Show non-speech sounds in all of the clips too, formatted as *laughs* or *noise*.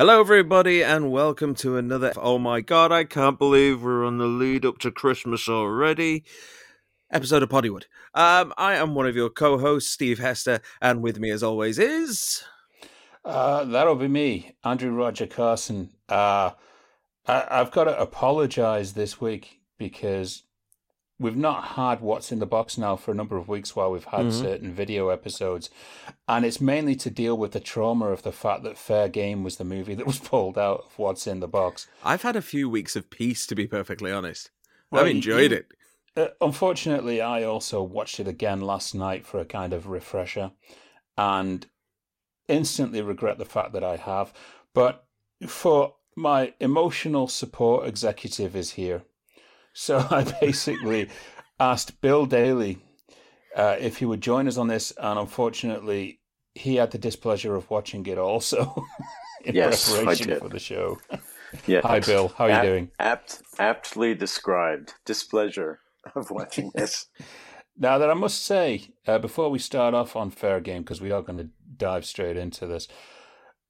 Hello, everybody, and welcome to another. Oh my god, I can't believe we're on the lead up to Christmas already. Episode of Poddywood. Um, I am one of your co-hosts, Steve Hester, and with me, as always, is Uh, that'll be me, Andrew Roger Carson. Uh, I, I've got to apologize this week because we've not had what's in the box now for a number of weeks while we've had Mhm. certain video episodes, and it's mainly to deal with the trauma of the fact that Fair Game was the movie that was *laughs* pulled out of what's in the box. I've had a few weeks of peace, to be perfectly honest. Well, I've enjoyed you- it. Uh, unfortunately, I also watched it again last night for a kind of refresher, and instantly regret the fact that I have. But for my emotional support executive is here, so *laughs* I basically asked Bill Daly uh, if he would join us on this, and unfortunately, he had the displeasure of watching it also *laughs* in Yes, preparation for the show. Yeah. Hi, Bill. How are you doing? Apt, aptly described. Displeasure of watching *laughs* this. Now that I must say, uh, before we start off on fair game, because we are going to dive straight into this,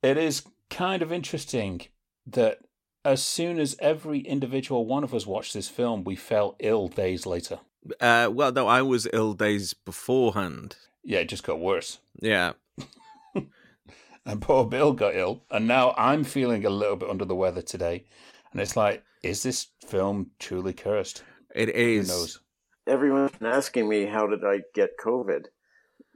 it is kind of interesting that as soon as every individual one of us watched this film, we fell ill days later. Uh, well, no, I was ill days beforehand. Yeah, it just got worse. Yeah, *laughs* And poor Bill got ill, and now I'm feeling a little bit under the weather today. And it's like, is this film truly cursed? It is. Who is. knows? Everyone's been asking me how did I get COVID.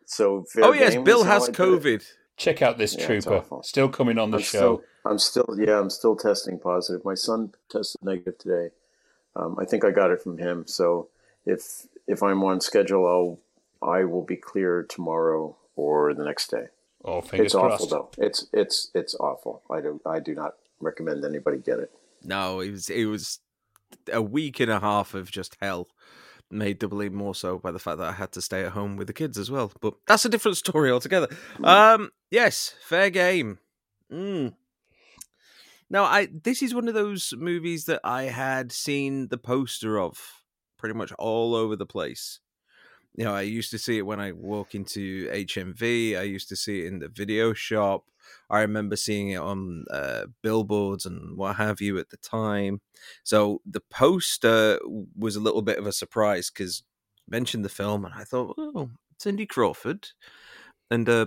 So fair Oh yes, game Bill has I did it. COVID. Check out this Yeah, trooper, still coming on the I'm show. still, I'm still, yeah, I'm still testing positive. My son tested negative today. Um, I think I got it from him. So if if I'm on schedule, I'll I will be clear tomorrow or the next day. oh, fingers it's crossed. awful though. It's it's it's awful. I do I do not recommend anybody get it. No, it was it was a week and a half of just hell. Made doubly more so by the fact that I had to stay at home with the kids as well. But that's a different story altogether. Um, yes, fair game. Mm. Now, I this is one of those movies that I had seen the poster of pretty much all over the place. You know, I used to see it when I walk into HMV. I used to see it in the video shop. I remember seeing it on uh, billboards and what have you at the time. So the poster was a little bit of a surprise because mentioned the film, and I thought, oh, Cindy Crawford and uh,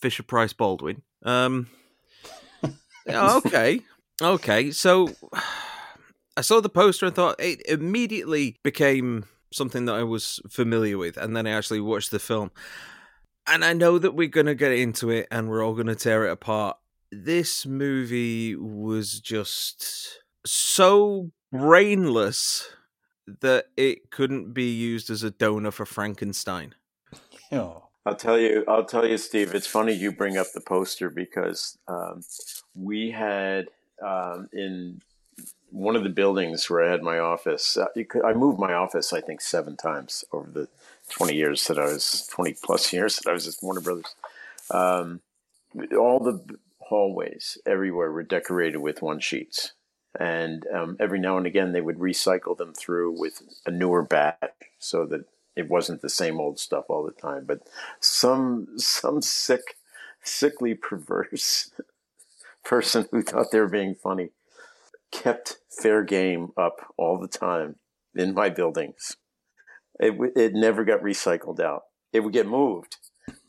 Fisher Price Baldwin. Um, okay, okay. So I saw the poster and thought it immediately became something that I was familiar with, and then I actually watched the film. And I know that we're going to get into it and we're all going to tear it apart. This movie was just so brainless that it couldn't be used as a donor for Frankenstein. Oh. I'll tell you. I'll tell you, Steve. It's funny you bring up the poster because um, we had um, in one of the buildings where I had my office. Uh, could, I moved my office, I think, seven times over the twenty years that I was twenty plus years that I was at Warner Brothers. Um, all the hallways everywhere were decorated with one sheets, and um, every now and again they would recycle them through with a newer batch so that it wasn't the same old stuff all the time. But some some sick, sickly perverse *laughs* person who thought they were being funny kept fair game up all the time in my buildings. It it never got recycled out. It would get moved,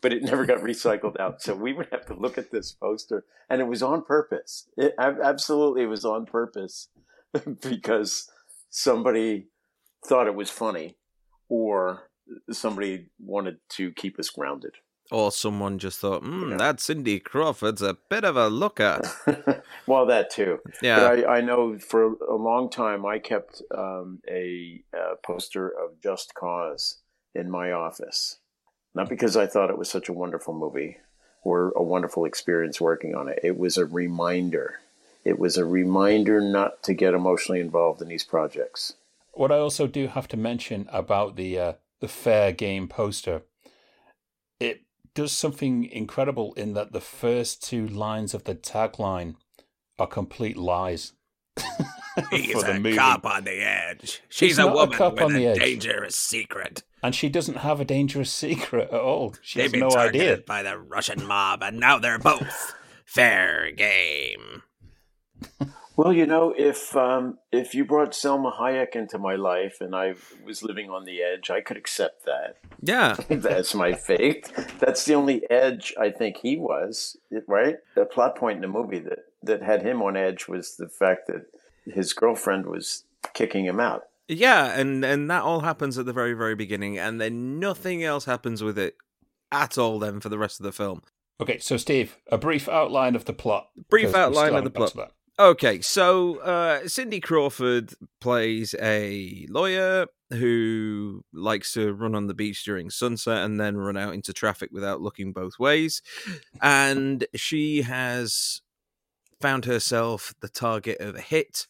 but it never got recycled out. So we would have to look at this poster, and it was on purpose. It absolutely it was on purpose *laughs* because somebody thought it was funny, or somebody wanted to keep us grounded. Or someone just thought, hmm, Yeah. that Cindy Crawford's a bit of a looker. *laughs* well, that too. Yeah. But I, I know for a long time I kept um, a, uh poster of Just Cause in my office. Not because I thought it was such a wonderful movie or a wonderful experience working on it. It was a reminder. It was a reminder not to get emotionally involved in these projects. What I also do have to mention about the uh, the fair game poster, it does something incredible in that the first two lines of the tagline are complete lies. *laughs* He's a movie. cop on the edge. She's He's a a woman cop with on the a edge. dangerous secret. And she doesn't have a dangerous secret at all. She They've has been no targeted idea. by the Russian mob, and now they're both *laughs* fair game. Well, you know, if um, if you brought Salma Hayek into my life and I was living on the edge, I could accept that. Yeah, *laughs* that's my fate. That's the only edge I think he was. Right, the plot point in the movie that that had him on edge was the fact that his girlfriend was kicking him out. Yeah, and and that all happens at the very very beginning, and then nothing else happens with it at all. Then for the rest of the film. Okay, so Steve, a brief outline of the plot. Brief outline of the plot. Okay, so uh, Cindy Crawford plays a lawyer who likes to run on the beach during sunset and then run out into traffic without looking both ways. And she has found herself the target of a hit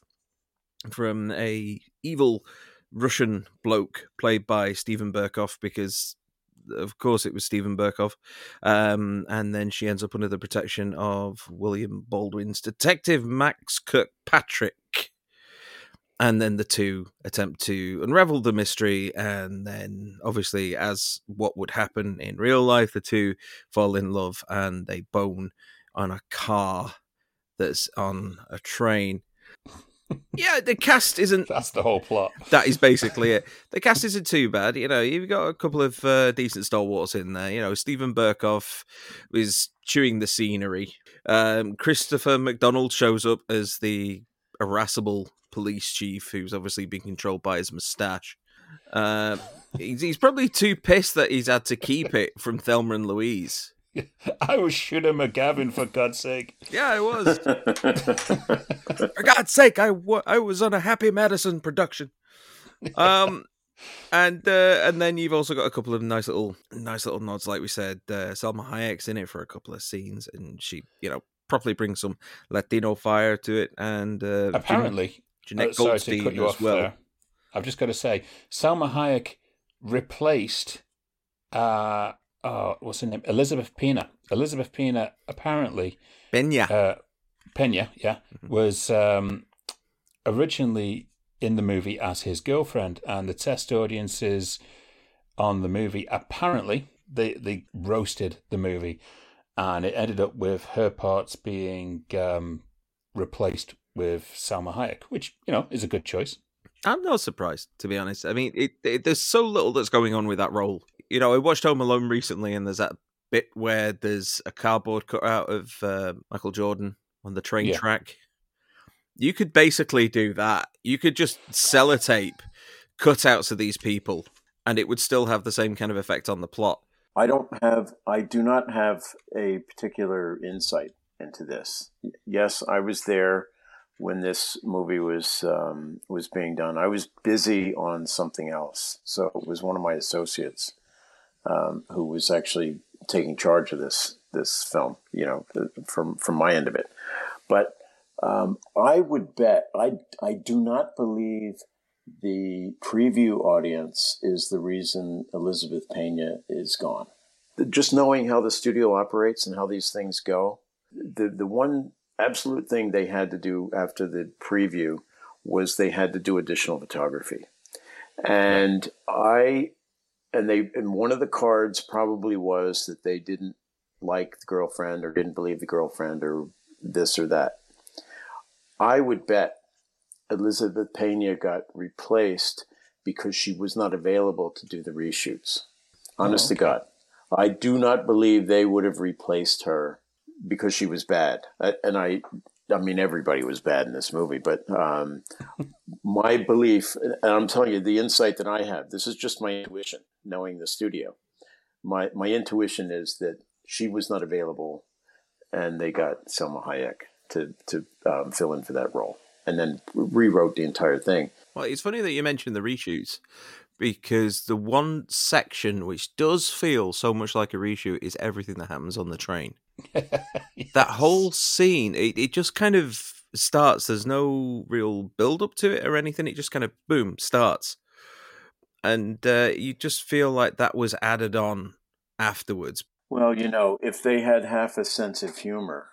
from a evil Russian bloke played by Steven Berkoff because of course, it was Steven Berkoff. Um, and then she ends up under the protection of William Baldwin's detective, Max Kirkpatrick. And then the two attempt to unravel the mystery. And then, obviously, as what would happen in real life, the two fall in love and they bone on a car that's on a train yeah, the cast isn't. That's the whole plot. That is basically it. The cast isn't too bad. You know, you've got a couple of uh, decent stalwarts in there. You know, Steven Berkoff is chewing the scenery. Um, Christopher McDonald shows up as the irascible police chief, who's obviously being controlled by his moustache. Uh, he's, he's probably too pissed that he's had to keep it from Thelma and Louise. *laughs* I was Shooter McGavin for God's sake. Yeah, I was. *laughs* for God's sake, I, w- I was on a Happy Madison production. Um, *laughs* and uh, and then you've also got a couple of nice little nice little nods, like we said. Uh, Salma Hayek's in it for a couple of scenes, and she, you know, properly brings some Latino fire to it. And uh, apparently, Jenette, Jenette uh, Goldstein as well. There. I've just got to say, Salma Hayek replaced uh, oh, what's her name? Elizabeth Pena. Elizabeth Pena apparently Pena. Uh, Pena, yeah, mm-hmm. was um, originally in the movie as his girlfriend, and the test audiences on the movie apparently they they roasted the movie, and it ended up with her parts being um, replaced with Salma Hayek, which you know is a good choice. I'm not surprised, to be honest. I mean, it, it, there's so little that's going on with that role you know, I watched Home Alone recently, and there's that bit where there's a cardboard cut out of uh, Michael Jordan on the train yeah. track. You could basically do that. You could just sellotape cutouts of these people, and it would still have the same kind of effect on the plot. I don't have, I do not have a particular insight into this. Yes, I was there when this movie was um, was being done. I was busy on something else, so it was one of my associates um, who was actually taking charge of this this film. You know, from from my end of it. But um, I would bet I I do not believe the preview audience is the reason Elizabeth Pena is gone. Just knowing how the studio operates and how these things go, the the one absolute thing they had to do after the preview was they had to do additional photography. And I and they and one of the cards probably was that they didn't like the girlfriend or didn't believe the girlfriend or this or that. I would bet Elizabeth Pena got replaced because she was not available to do the reshoots. Honest oh, okay. to God. I do not believe they would have replaced her because she was bad. And I I mean, everybody was bad in this movie, but um, my belief, and I'm telling you, the insight that I have, this is just my intuition, knowing the studio. My my intuition is that she was not available, and they got Salma Hayek to to um, fill in for that role, and then rewrote the entire thing. Well, it's funny that you mentioned the reshoots because the one section which does feel so much like a reshoot is everything that happens on the train. Yes. That whole scene, it, it just kind of starts. There's no real build up to it or anything. It just kind of boom starts, and uh, you just feel like that was added on afterwards. Well, you know, if they had half a sense of humor,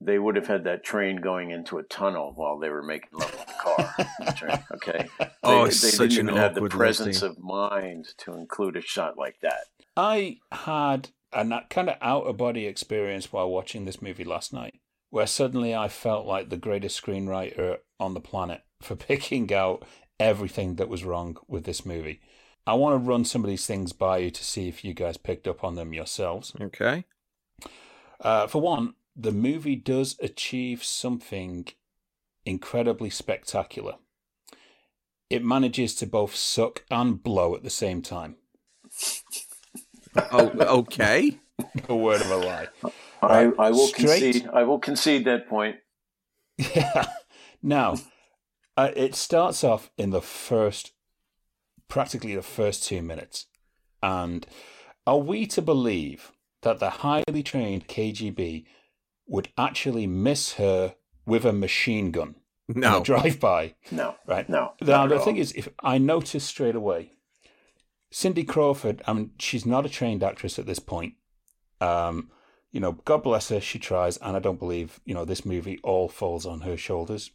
they would have had that train going into a tunnel while they were making love with the car. okay. *laughs* Oh, they, they didn't even have the presence of mind to include a shot like that. I had a kind of out of body experience while watching this movie last night, where suddenly I felt like the greatest screenwriter on the planet for *laughs* picking out everything that was wrong with this movie. I want to run some of these things by you to see if you guys picked up on them yourselves. Okay. Uh, for one, the movie does achieve something incredibly spectacular. It manages to both suck and blow at the same time. *laughs* oh, okay. *laughs* A word of a lie. I, I will Straight... concede. I will concede that point. Yeah. Now, uh, it starts off in the first, practically the first two minutes, and are we to believe that the highly trained KGB would actually miss her with a machine gun? No. drive by. No. Right? No. Now, the thing is, if I noticed straight away, Cindy Crawford, I mean, she's not a trained actress at this point. Um, you know, God bless her, she tries, and I don't believe, you know, this movie all falls on her shoulders.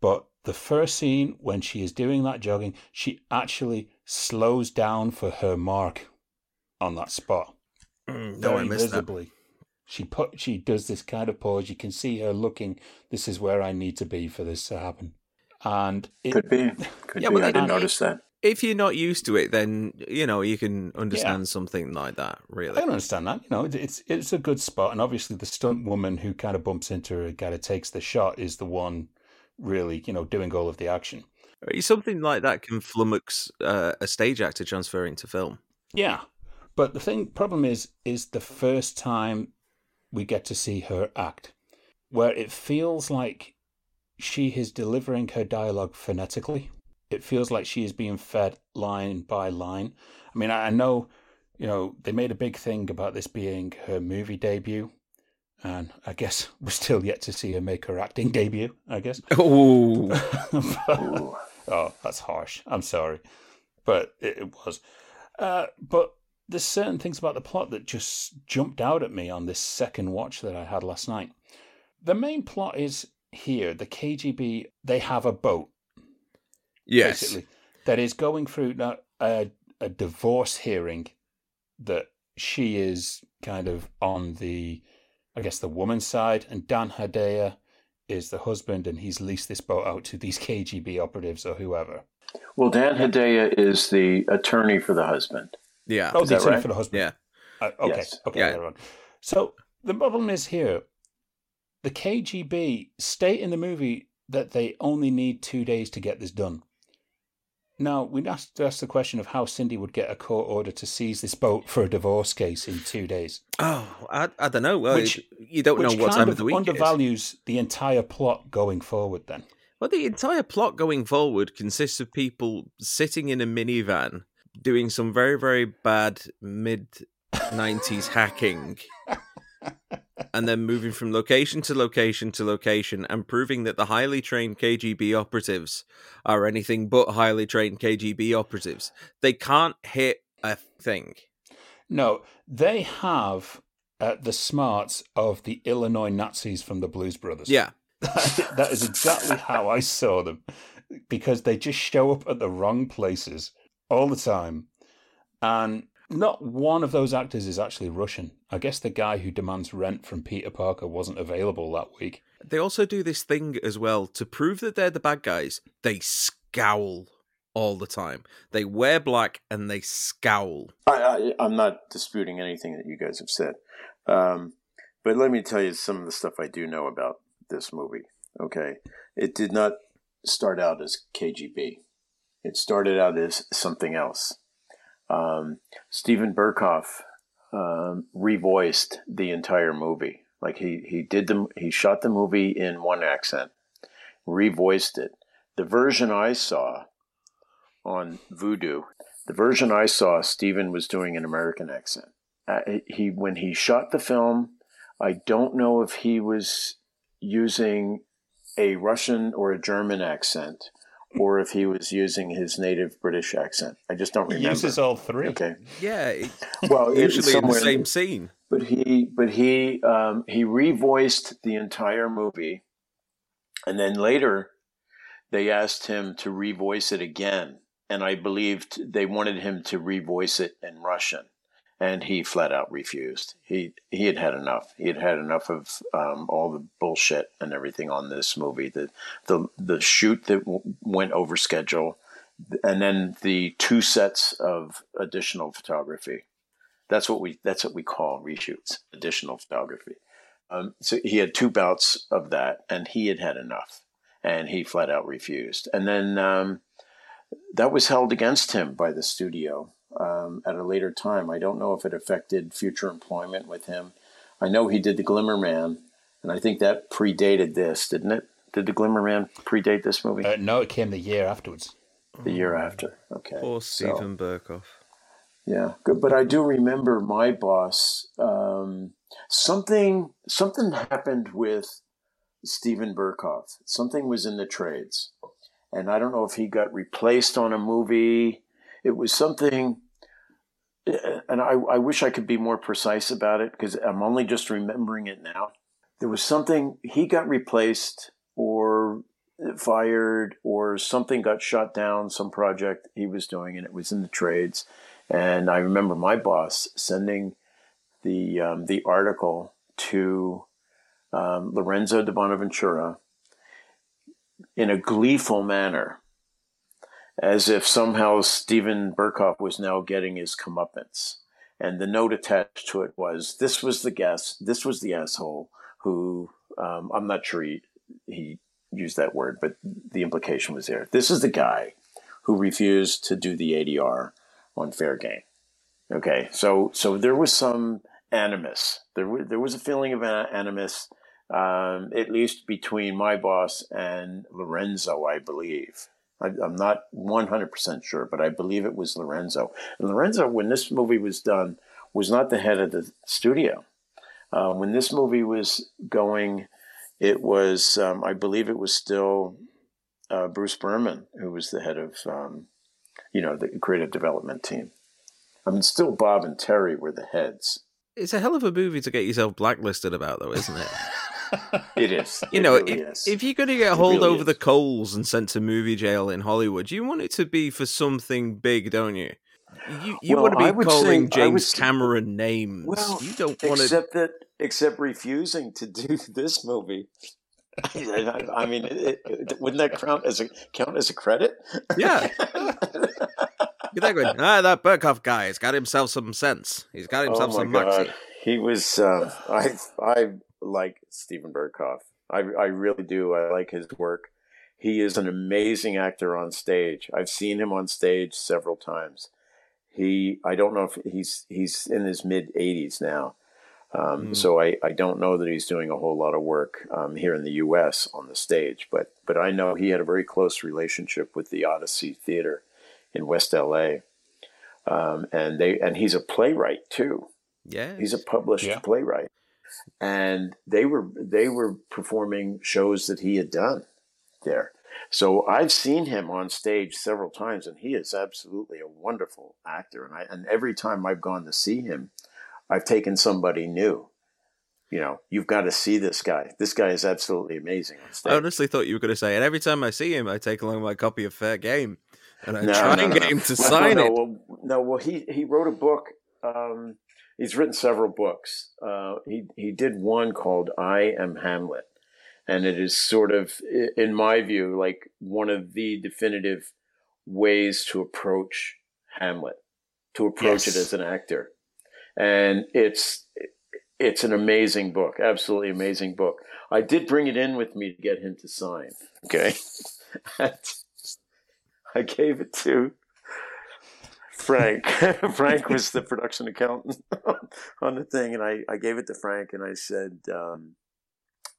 But the first scene when she is doing that jogging, she actually slows down for her mark on that spot. Mm, no, I missed visibly. That. She put she does this kind of pause. You can see her looking. This is where I need to be for this to happen. And it, could be, *laughs* could yeah, be. I didn't notice that. If you're not used to it, then you know you can understand yeah. something like that. Really, I can understand that. You know, it's it's a good spot, and obviously the stunt woman who kind of bumps into her, kind of takes the shot, is the one really, you know, doing all of the action. Something like that can flummox uh, a stage actor transferring to film. Yeah, but the thing problem is, is the first time we get to see her act, where it feels like she is delivering her dialogue phonetically. It feels like she is being fed line by line. I mean, I know, you know, they made a big thing about this being her movie debut, and I guess *laughs* we're still yet to see her make her acting debut. I guess. *laughs* Oh, *laughs* oh, that's harsh. I'm sorry, but it, it was. Uh, but there's certain things about the plot that just jumped out at me on this second watch that I had last night. The main plot is here: the KGB they have a boat. Yes. Basically, that is going through a, a divorce hearing that she is kind of on the I guess, the woman's side, and Dan Hedaya is the husband, and he's leased this boat out to these KGB operatives or whoever. Well, Dan Hedaya is the attorney for the husband. Yeah. Oh, is the attorney right? for the husband. Yeah. Uh, okay. Yes. Okay. Yeah. Everyone. So the problem is here: the KGB state in the movie that they only need two days to get this done. Now, we asked ask the question of how Cindy would get a court order to seize this boat for a divorce case in two days. Oh, I, I don't know. Well, which, you don't know what time of, of the week undervalues the entire plot going forward. Then, well, the entire plot going forward consists of people sitting in a minivan doing some very, very bad mid '90s hacking. *laughs* and then moving from location to location to location and proving that the highly trained KGB operatives are anything but highly trained KGB operatives. They can't hit a thing. No, they have uh, the smarts of the Illinois Nazis from the Blues Brothers. Yeah. *laughs* that is exactly how I saw them because they just show up at the wrong places all the time. And not one of those actors is actually Russian. I guess the guy who demands rent from Peter Parker wasn't available that week. They also do this thing as well to prove that they're the bad guys. They scowl all the time. They wear black and they scowl. I, I, am not disputing anything that you guys have said, um, but let me tell you some of the stuff I do know about this movie. Okay, it did not start out as KGB. It started out as something else. Um, Steven Berkoff um, revoiced the entire movie. Like he he did the he shot the movie in one accent, revoiced it. The version I saw on Vudu, the version I saw, Steven was doing an American accent. Uh, he when he shot the film, I don't know if he was using a Russian or a German accent or if he was using his native British accent. I just don't remember. He uses all three. Okay. Yeah. well, usually in the same scene. But he, but he, um, he revoiced the entire movie, and then later they asked him to revoice it again, and I believed they wanted him to revoice it in Russian. And he flat out refused. He he had had enough. He had had enough of um, all the bullshit and everything on this movie. The the the shoot that w- went over schedule, and then the two sets of additional photography. That's what we that's what we call reshoots, additional photography. Um, so he had two bouts of that, and he had had enough, and he flat out refused. And then um, that was held against him by the studio um, at a later time. I don't know if it affected future employment with him. I know he did the Glimmer Man, and I think that predated this, didn't it? Did the Glimmer Man predate this movie? Uh, no, it came the year afterwards. The year after. Okay. Poor So- Steven Berkoff. yeah, good. But I do remember my boss. Um, something something happened with Steven Berkoff. Something was in the trades, and I don't know if he got replaced on a movie. It was something, and I, I wish I could be more precise about it because I'm only just remembering it now. There was something he got replaced or fired or something got shut down. Some project he was doing, and it was in the trades. And I remember my boss sending the um, the article to um, Lorenzo di Bonaventura in a gleeful manner, as if somehow Steven Berkoff was now getting his comeuppance. And the note attached to it was, "This was the guest. This was the asshole who um, I'm not sure he he used that word, but the implication was there. This is the guy who refused to do the ADR on fair game." Okay, so so there was some animus. There was there was a feeling of animus, um, at least between my boss and Lorenzo, I believe. I, I'm not 100 percent sure, but I believe it was Lorenzo. And Lorenzo, when this movie was done, was not the head of the studio. Uh, when this movie was going, it was um, I believe it was still uh, Bruce Berman who was the head of um, you know the creative development team. I mean, still Bob and Terry were the heads. It's a hell of a movie to get yourself blacklisted about, though, isn't it? *laughs* It is. You It know, really if, is. if you're going to get hauled really over is. the coals and sent to movie jail in Hollywood, you want it to be for something big, don't you? You you Well, want to be calling say- James Cameron names. Well, you don't want to. except that, except refusing to do *laughs* this movie. I, I mean, it, it, wouldn't that count as a count as a credit? Yeah. *laughs* There going, ah, that Berkoff guy has got himself some sense. He's got himself oh some moxie. he was. Uh, I I like Steven Berkoff. I I really do. I like his work. He is an amazing actor on stage. I've seen him on stage several times. He I don't know if he's he's in his mid 80s now. Um, Mm. So I, I don't know that he's doing a whole lot of work um, here in the U.S. on the stage, but but I know he had a very close relationship with the Odyssey Theater in West L.A. Um, and they and he's a playwright too. Yeah. He's a published Yeah. playwright, and they were they were performing shows that he had done there. So I've seen him on stage several times, and he is absolutely a wonderful actor. And I and every time I've gone to see him, I've taken somebody new. You know, you've got to see this guy. This guy is absolutely amazing on I honestly thought you were going to say, and every time I see him, I take along my copy of Fair Game, and I No, try no, and no, get him to Well, sign no, it. Well, no, well, he he wrote a book. Um, he's written several books. Uh, he he did one called "I Am Hamlet," and it is sort of, in my view, like one of the definitive ways to approach Hamlet, to approach it as an actor, and it's it's an amazing book, absolutely amazing book. I did bring it in with me to get him to sign. Okay, *laughs* I gave it to Frank. *laughs* *laughs* Frank was the production accountant *laughs* on the thing, and I, I gave it to Frank, and I said, um,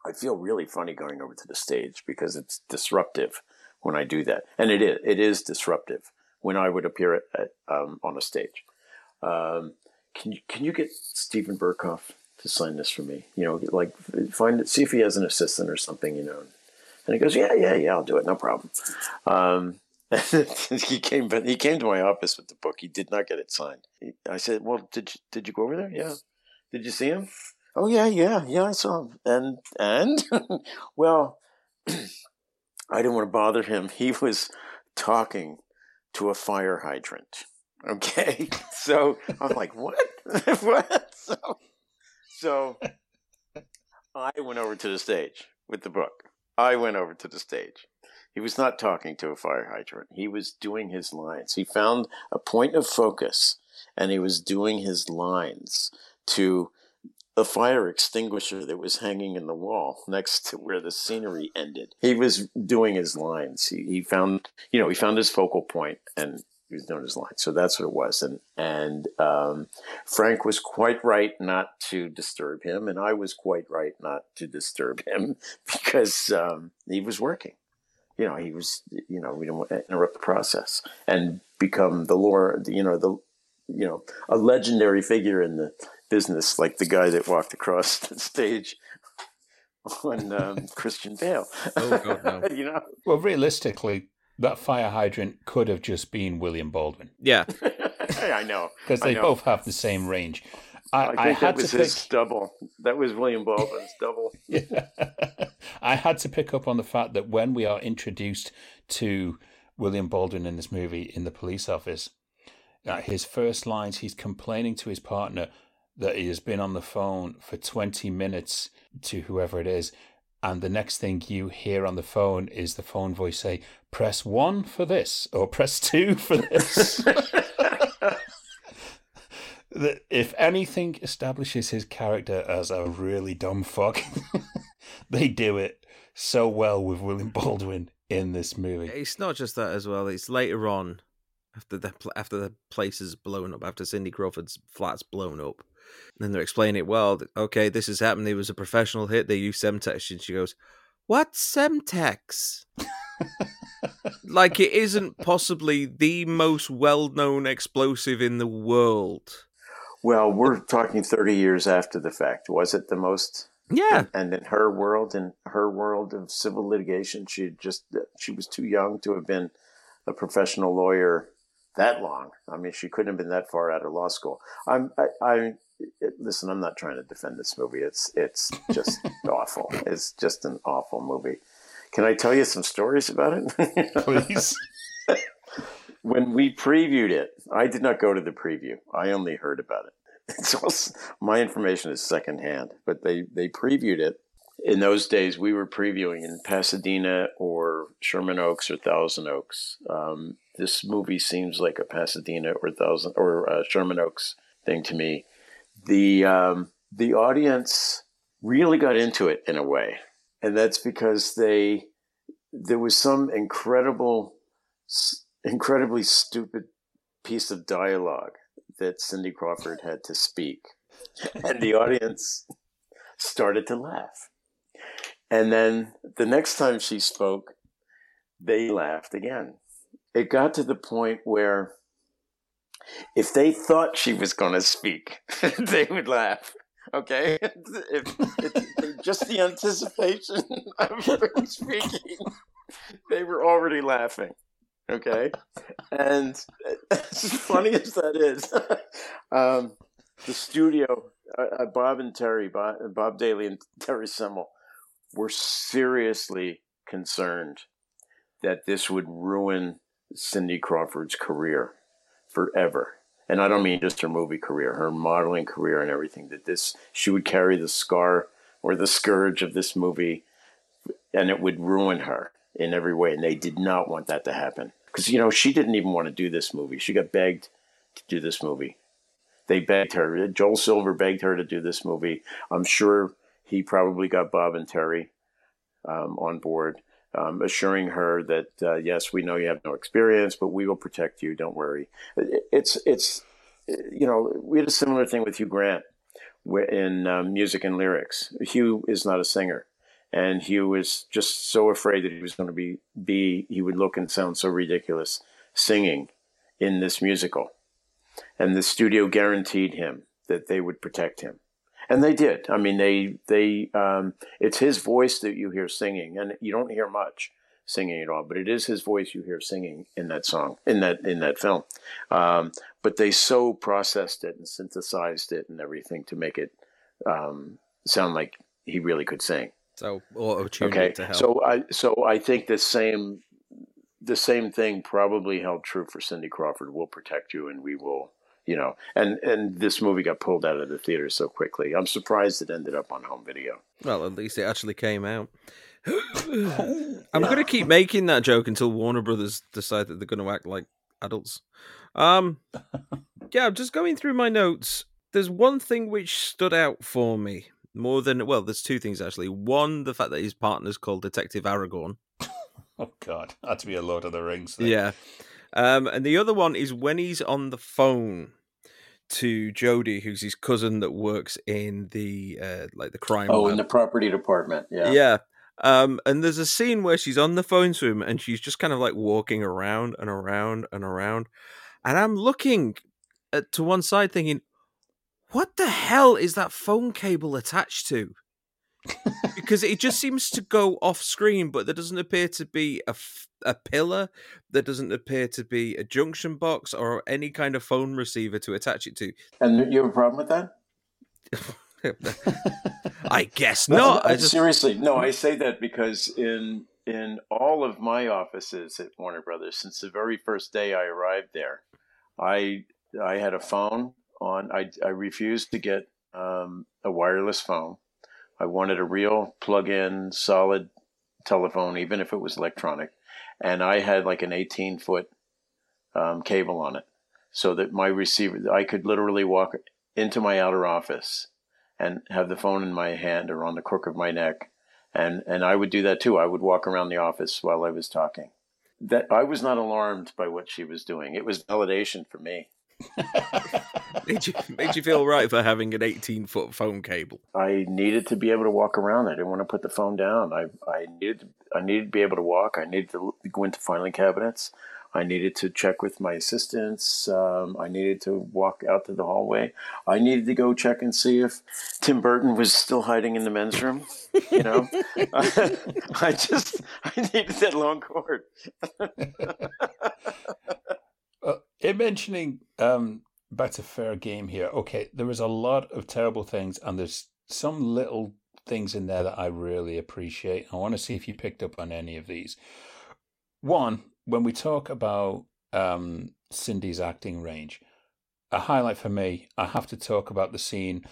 I feel really funny going over to the stage because it's disruptive when I do that, and it is. It is disruptive when I would appear at, at um, on a stage. Um, can you can you get Steven Berkoff to sign this for me? You know, like find it, see if he has an assistant or something. You know, and he goes, yeah, yeah, yeah, I'll do it, no problem. *laughs* He came, but he came to my office with the book. He did not get it signed. I said, "Well, did you, did you go over there? Yeah. Did you see him? Oh yeah, yeah, yeah. I saw him. And and *laughs* well, *clears throat* I didn't want to bother him. He was talking to a fire hydrant. Okay, *laughs* so I'm like, what? what? So, so I went over to the stage with the book. I went over to the stage. He was not talking to a fire hydrant. He was doing his lines. He found a point of focus and he was doing his lines to a fire extinguisher that was hanging in the wall next to where the scenery ended. He was doing his lines. He, he found, you know, he found his focal point and he was doing his lines. So that's what it was. And, and, um, Frank was quite right not to disturb him. And I was quite right not to disturb him *laughs* because, um, he was working. You know, he was, you know, we didn't want to interrupt the process and become the lore, you know, the, you know, a legendary figure in the business, like the guy that walked across *laughs* the stage on um, *laughs* Christian Bale. Oh, God, no. *laughs* you know, Well, realistically, that fire hydrant could have just been William Baldwin Yeah. I know because they know. both have the same range. I, I, I, think had that was to his pick. double. That was William Baldwin's double. *laughs* *laughs* I had to pick up on the fact that when we are introduced to William Baldwin in this movie in the police office, uh, his first lines, he's complaining to his partner that he has been on the phone for 20 minutes to whoever it is. And the next thing you hear on the phone is the phone voice say, press one for this or press two for this. *laughs* that if anything establishes his character as a really dumb fuck, *laughs* they do it so well with William Baldwin in this movie. It's not just that as well. It's later on, after the after the place is blown up, after Cindy Crawford's flat's blown up, and then they're explaining it well. Okay, this has happened. It was a professional hit. They used Semtex, and she goes, "What's Semtex?" like it isn't possibly the most well-known explosive in the world. Well, we're talking 30 years after the fact. Was it the most? Yeah, And in her world, in her world of civil litigation, she just she was too young to have been a professional lawyer that long. I mean, she couldn't have been that far out of law school. I'm, I, I listen. I'm not trying to defend this movie. It's it's just *laughs* awful. It's just an awful movie. Can I tell you some stories about it? Please. *laughs* when we previewed it, I did not go to the preview. I only heard about it. *laughs* Also, my information is secondhand, but they, they previewed it. In those days, we were previewing in Pasadena or Sherman Oaks or Thousand Oaks. Um, this movie seems like a Pasadena or Thousand or uh, Sherman Oaks thing to me. The um, the audience really got into it in a way, and that's because they there was some incredible incredibly stupid piece of dialogue that Cindy Crawford had to speak. And the audience started to laugh. And then the next time she spoke, they laughed again. It got to the point where if they thought she was going to speak, *laughs* they would laugh. Okay? If, if, just the anticipation *laughs* of her speaking, they were already laughing okay. *laughs* And as funny as that is *laughs* um, the studio uh, bob and terry bob, bob daly and terry semel were seriously concerned that this would ruin cindy crawford's career forever. And i don't mean just her movie career her modeling career and everything that this she would carry the scar or the scourge of this movie and it would ruin her in every way, and they did not want that to happen because you know she didn't even want to do this movie. She got begged to do this movie. They begged her. Joel Silver begged her to do this movie. I'm sure he probably got Bob and Terry um, on board, um, assuring her that uh, yes, we know you have no experience, but we will protect you. Don't worry. It's it's you know we had a similar thing with Hugh Grant in um, music and lyrics. Hugh is not a singer and he was just so afraid that he was going to be be he would look and sound so ridiculous singing in this musical, and the studio guaranteed him that they would protect him, and they did. I mean, they they um, it's his voice that you hear singing, and you don't hear much singing at all, but it is his voice you hear singing in that song in that in that film. Um, but they so processed it and synthesized it and everything to make it um, sound like he really could sing. So auto tuned Okay, it to help. so I so I think the same the same thing probably held true for Cindy Crawford. We'll protect you, and we will, you know. And and this movie got pulled out of the theater so quickly. I'm surprised it ended up on home video. Well, at least it actually came out. *gasps* I'm going to keep making that joke until Warner Brothers decide that they're going to act like adults. Um, *laughs* yeah, I'm just going through my notes. There's one thing which stood out for me more than well. There's two things actually. One, the fact that his partner's called Detective Aragorn. *laughs* Oh God, had to be a Lord of the Rings thing. Yeah. Um, and the other one is when he's on the phone to Jody, who's his cousin that works in the uh, like the crime. Oh, lab. in the property department. Yeah. Yeah. Um, and there's a scene where she's on the phone to him and she's just kind of like walking around and around and around. And I'm looking at, to one side thinking, what the hell is that phone cable attached to? because it just seems to go off screen, but there doesn't appear to be a, f- a pillar, there doesn't appear to be a junction box or any kind of phone receiver to attach it to. And you have a problem with that? *laughs* I guess No, not. no, I just, seriously, no. I say that because in in all of my offices at Warner Brothers, since the very first day I arrived there, I I had a phone on. I I refused to get um, a wireless phone. I wanted a real plug-in, solid telephone, even if it was electronic, and I had like an 18 foot um, cable on it, so that my receiver, I could literally walk into my outer office and have the phone in my hand or on the crook of my neck. And, and I would do that too. I would walk around the office while I was talking. That I was not alarmed by what she was doing. It was validation for me. *laughs* made, you, made you feel right for having an 18 foot phone cable. I needed to be able to walk around. I didn't want to put the phone down. I, I needed to, I needed to be able to walk. I needed to go into filing cabinets. I needed to check with my assistants. Um, I needed to walk out to the hallway. I needed to go check and see if Tim Burton was still hiding in the men's room. You know, I, *laughs* *laughs* I just I needed that long cord. In mentioning um, back to fair game here, okay, there was a lot of terrible things, and there's some little things in there that I really appreciate. I want to see if you picked up on any of these. One, when we talk about um, Cindy's acting range, a highlight for me, I have to talk about the scene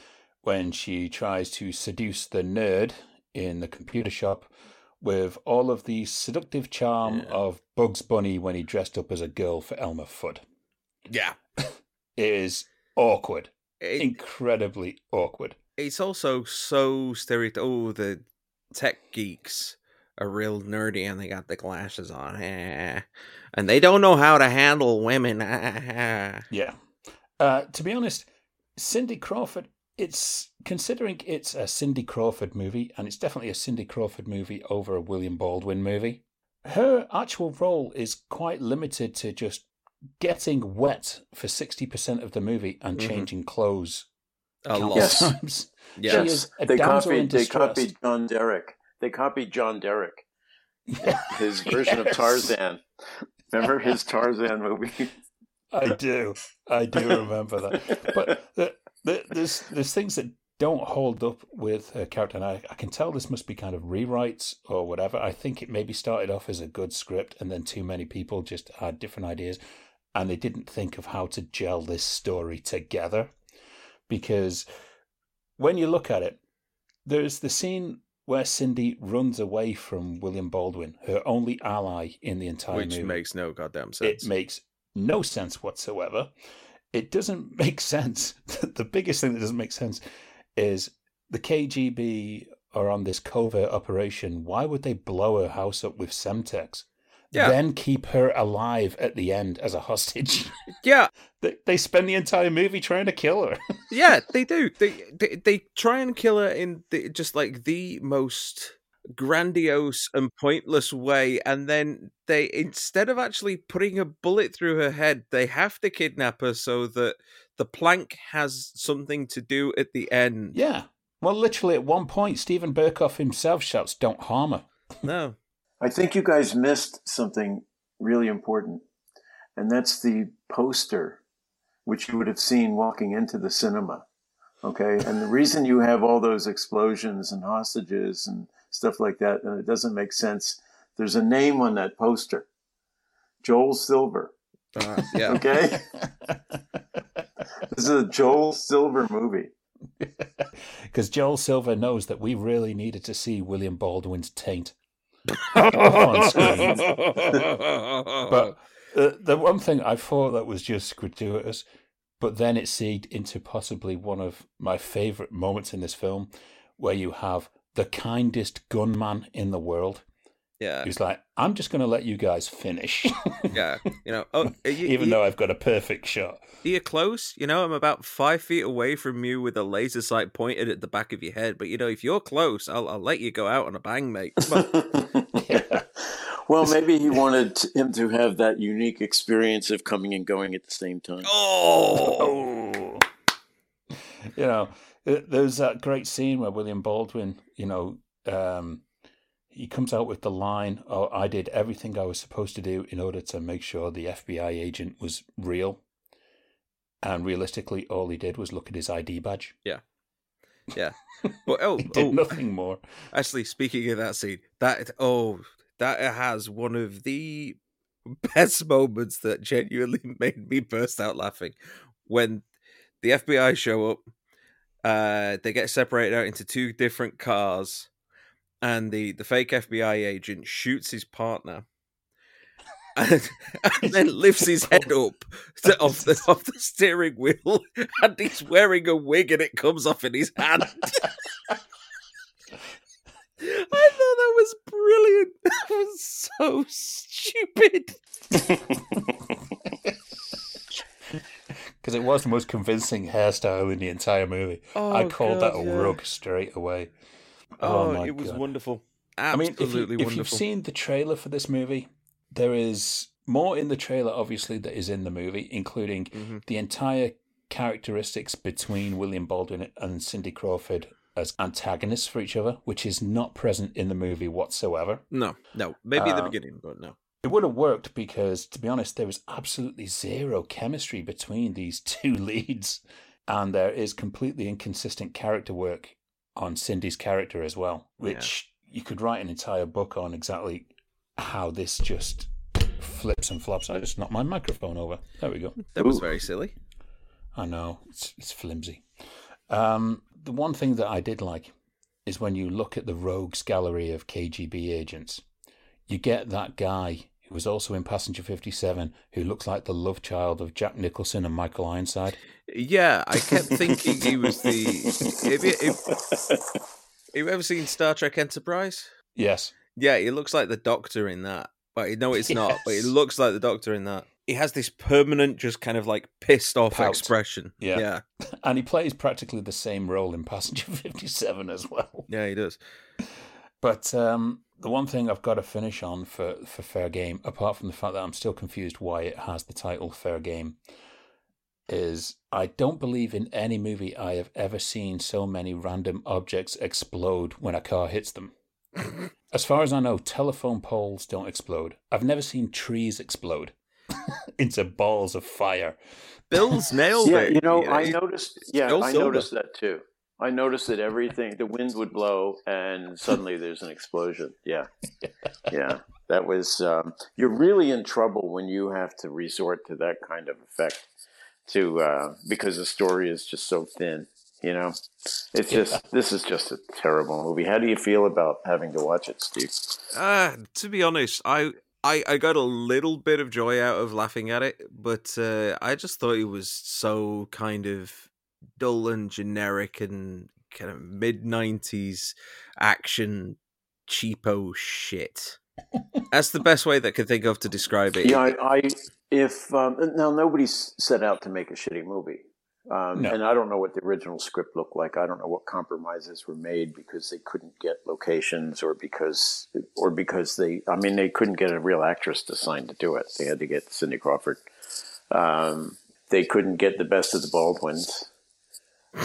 when she tries to seduce the nerd in the computer shop with all of the seductive charm Yeah. of Bugs Bunny when he dressed up as a girl for Elmer Fudd. Yeah. It *laughs* is awkward, It, incredibly awkward. it's also so stereotypical. Oh, the tech geeks are real nerdy and they got the glasses on. *laughs* And they don't know how to handle women. *laughs* Yeah. Uh, to be honest, Cindy Crawford, it's considering it's a Cindy Crawford movie, and it's definitely a Cindy Crawford movie over a William Baldwin movie. Her actual role is quite limited to just getting wet for 60% of the movie and Mhm. changing clothes A lot. *laughs* Yes. times. Yeah. She is a they copied they copied John Derek. They copied John Derek. His version of Tarzan. Remember his Tarzan movie? I do. I do remember that. But the, the, there's there's things that don't hold up with her character, and I, I can tell this must be kind of rewrites or whatever. I think it maybe started off as a good script, and then too many people just had different ideas, and they didn't think of how to gel this story together. Because when you look at it, there's the scene where Cindy runs away from William Baldwin, her only ally in the entire movie. Which movie makes no goddamn sense. it makes no sense whatsoever. It doesn't *laughs* make sense. *laughs* the biggest thing that doesn't make sense is the KGB are on this covert operation. Why would they blow her house up with Semtex? Yeah. Then keep her alive at the end as a hostage. *laughs* yeah, they, they spend the entire movie trying to kill her. *laughs* yeah, they do. They, they they try and kill her in the, just like the most grandiose and pointless way, and then they instead of actually putting a bullet through her head, they have to kidnap her so that the plank has something to do at the end. yeah. Well, literally at one point, Steven Berkoff himself shouts, Don't harm her. No. I think you guys missed something really important, and that's the poster, which you would have seen walking into the cinema. Okay, and the reason you have all those explosions and hostages and stuff like that, and it doesn't make sense. There's a name on that poster, Joel Silver. Uh, yeah. Okay, *laughs* this is a Joel Silver movie. *laughs* Because Joel Silver knows that we really needed to see William Baldwin's taint. On *laughs* screen. But uh, the one thing I thought that was just gratuitous, but then it segued into possibly one of my favorite moments in this film, where you have the kindest gunman in the world. Yeah, He's like, "I'm just going to let you guys finish, *laughs* yeah. You know, oh, you, even you, though I've got a perfect shot." you're close. You know, I'm about five feet away from you with a laser sight pointed at the back of your head. But you know, if you're close, I'll, I'll let you go out on a bang, mate. Come on. *laughs* Yeah. *laughs* well, maybe he wanted him to have that unique experience of coming and going at the same time. oh, Oh. You know, there's that great scene where William Baldwin, you know, um, he comes out with the line, "Oh, I did everything I was supposed to do in order to make sure the FBI agent was real." And realistically, all he did was look at his ID badge. Yeah. *laughs* Yeah. But oh, He did oh, nothing more. *laughs* Actually, speaking of that scene, that oh, that has one of the best *laughs* moments that genuinely made me burst out laughing when the FBI show up. Uh, they get separated out into two different cars, and the the fake FBI agent shoots his partner. *laughs* And, and then lifts his head oh. up to, off the off the steering wheel, *laughs* and he's wearing a wig, and it comes off in his hand. *laughs* I thought that was brilliant. That was so stupid. Because it was the most convincing hairstyle in the entire movie. I Oh, called that a yeah. rug straight away. Oh, my it was God. wonderful. I mean, if, you, Absolutely if you've seen the trailer for this movie, there is more in the trailer, obviously, that is in the movie, including Mhm. the entire characteristics between William Baldwin and Cindy Crawford as antagonists for each other, which is not present in the movie whatsoever. No, no, maybe at the Uh, beginning, but no. It would have worked because, to be honest, there was absolutely zero chemistry between these *laughs* two leads, and there is completely inconsistent character work on Cindy's character as well, which you could write an entire book on exactly how this just flips and flops. I just knocked my microphone over. There we go. That was Ooh. very silly. I know it's it's flimsy. Um, the one thing that I did like is when you look at the rogues gallery of KGB agents, you get that guy who was also in Passenger Fifty Seven, who looks like the love child of Jack Nicholson and Michael Ironside. Yeah, I kept *laughs* thinking he was the. Have you, have, you ever seen Star Trek Enterprise? Yes, Yeah, he looks like the Doctor in that. But no, it's not. But he looks like the Doctor in that. He has this permanent, just kind of like pissed off Pout. expression. Yeah. yeah, *laughs* and he plays practically the same role in Passenger *laughs* Fifty Seven as well. yeah, he does. But um, the one thing I've got to finish on for, for Fair Game, apart from the fact that I'm still confused why it has the title Fair Game, is I don't believe in any movie I have ever seen so many random objects explode when a car hits them. *laughs* As far as I know, telephone poles don't explode. I've never seen trees explode *laughs* into balls of fire. Bill's *laughs* nailed yeah, it. you know, Yeah, I noticed. Yeah, Joel I Silver. noticed that too. I noticed that everything, the wind would blow, and suddenly there's an explosion. Yeah, *laughs* yeah, that was. Um, you're really in trouble when you have to resort to that kind of effect, to uh, because the story is just so thin. You know, it's just this is just a terrible movie. How do you feel about having to watch it, Steve? Uh, to be honest, I, I I got a little bit of joy out of laughing at it, but uh, I just thought it was so kind of dull and generic and kind of mid '90s action cheapo shit. That's the best way that I could think of to describe it. Yeah, I, I if um, now nobody's set out to make a shitty movie, um, No. and I don't know what the original script looked like. I don't know what compromises were made because they couldn't get locations, or because or because they. I mean, they couldn't get a real actress to sign to do it. They had to get Cindy Crawford. Um, they couldn't get the best of the Baldwins.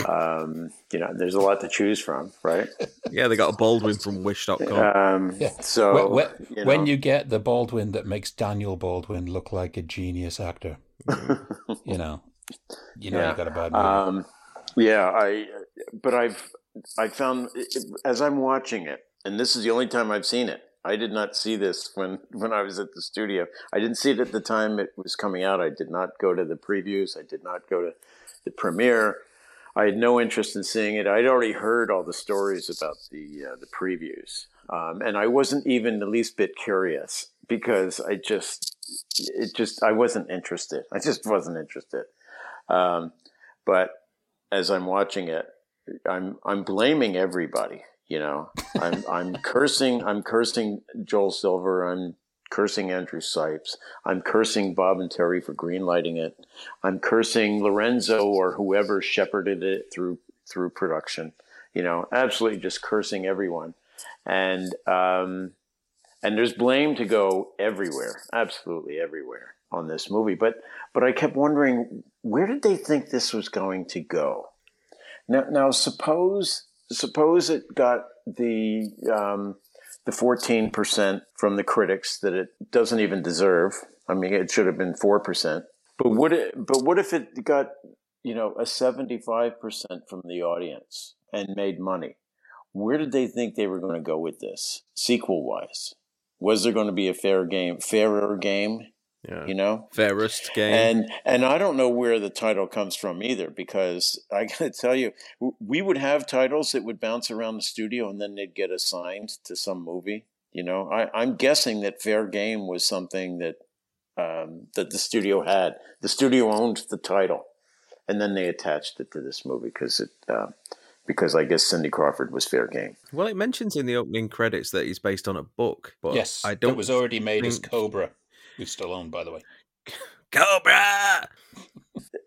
Um, you know, there's a lot to choose from, right? yeah, they got a Baldwin from Wish.com. Um, Yeah. So Wh- wh- you when you get the Baldwin that makes Daniel Baldwin look like a genius actor, *laughs* you know, you know Yeah. you got a bad movie. Um, yeah, I. But I've I found as I'm watching it, and this is the only time I've seen it. I did not see this when when I was at the studio. I didn't see it at the time it was coming out. I did not go to the previews. I did not go to the premiere. I had no interest in seeing it. I'd already heard all the stories about the uh, the previews, um, and I wasn't even the least bit curious because I just it just I wasn't interested. I just wasn't interested. Um, but as I'm watching it, I'm I'm blaming everybody. You know, I'm I'm *laughs* cursing I'm cursing Joel Silver. I'm cursing Andrew Sipes. I'm cursing Bob and Terry for greenlighting it. I'm cursing Lorenzo or whoever shepherded it through through production. You know, absolutely just cursing everyone. And um, and there's blame to go everywhere, absolutely everywhere on this movie. But but I kept wondering where did they think this was going to go? Now now suppose suppose it got the um, the 14% from the critics that it doesn't even deserve. I mean, it should have been 4%. But would it, but what if it got, you know, a 75% from the audience and made money? Where did they think they were going to go with this sequel wise? Was there going to be a fair game, fairer game? Yeah. You know, fairest game, and and I don't know where the title comes from either because *laughs* I got to tell you, we would have titles that would bounce around the studio and then they'd get assigned to some movie. You know, I, I'm guessing that fair game was something that um, that the studio had. The studio owned the title, and then they attached it to this movie because it. Uh, because I guess Cindy Crawford was fair game. Well, it mentions in the opening credits that he's based on a book, but yes, I don't. It was already made think... as Cobra with Stallone, by the way. Cobra.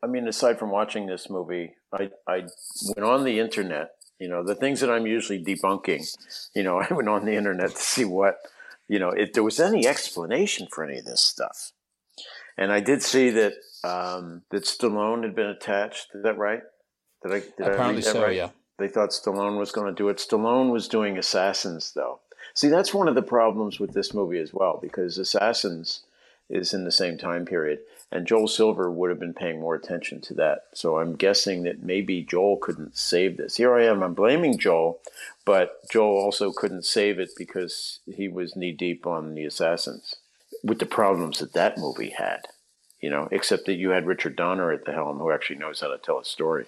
I mean, aside from watching this movie, I I went on the internet. You know, the things that I'm usually debunking. You know, *laughs* I went on the internet to see what, you know, if there was any explanation for any of this stuff. And I did see that um, that Stallone had been attached. Is that right? Did I? Did Apparently I read that so. Right? Yeah. They thought Stallone was going to do it. Stallone was doing Assassins, though. See, that's one of the problems with this movie as well, because Assassins is in the same time period. And Joel Silver would have been paying more attention to that. So I'm guessing that maybe Joel couldn't save this. Here I am, I'm blaming Joel, but Joel also couldn't save it because he was knee deep on the Assassins with the problems that that movie had, you know, except that you had Richard Donner at the helm who actually knows how to tell a story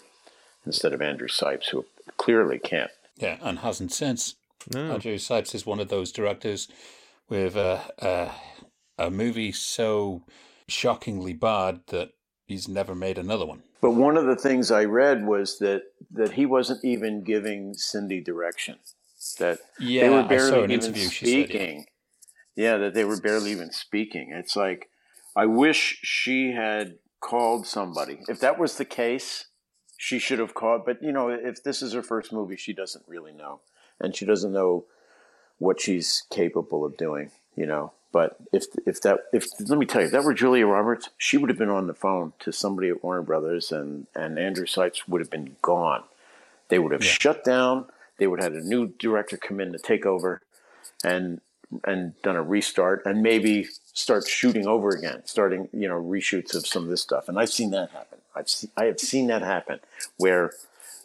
instead of Andrew Sipes, who clearly can't. Yeah, and hasn't since. No. Andrew Sipes is one of those directors with a, a a movie so shockingly bad that he's never made another one. But one of the things I read was that that he wasn't even giving Cindy direction. That yeah, they were barely even speaking. Said, yeah. yeah, that they were barely even speaking. It's like I wish she had called somebody. If that was the case, she should have called. But you know, if this is her first movie, she doesn't really know, and she doesn't know what she's capable of doing. You know, but if if that if let me tell you, if that were Julia Roberts, she would have been on the phone to somebody at Warner Brothers, and and Andrew Sipes would have been gone. They would have yeah. shut down. They would have had a new director come in to take over, and and done a restart, and maybe start shooting over again, starting you know reshoots of some of this stuff. And I've seen that happen. I've seen, I have seen that happen where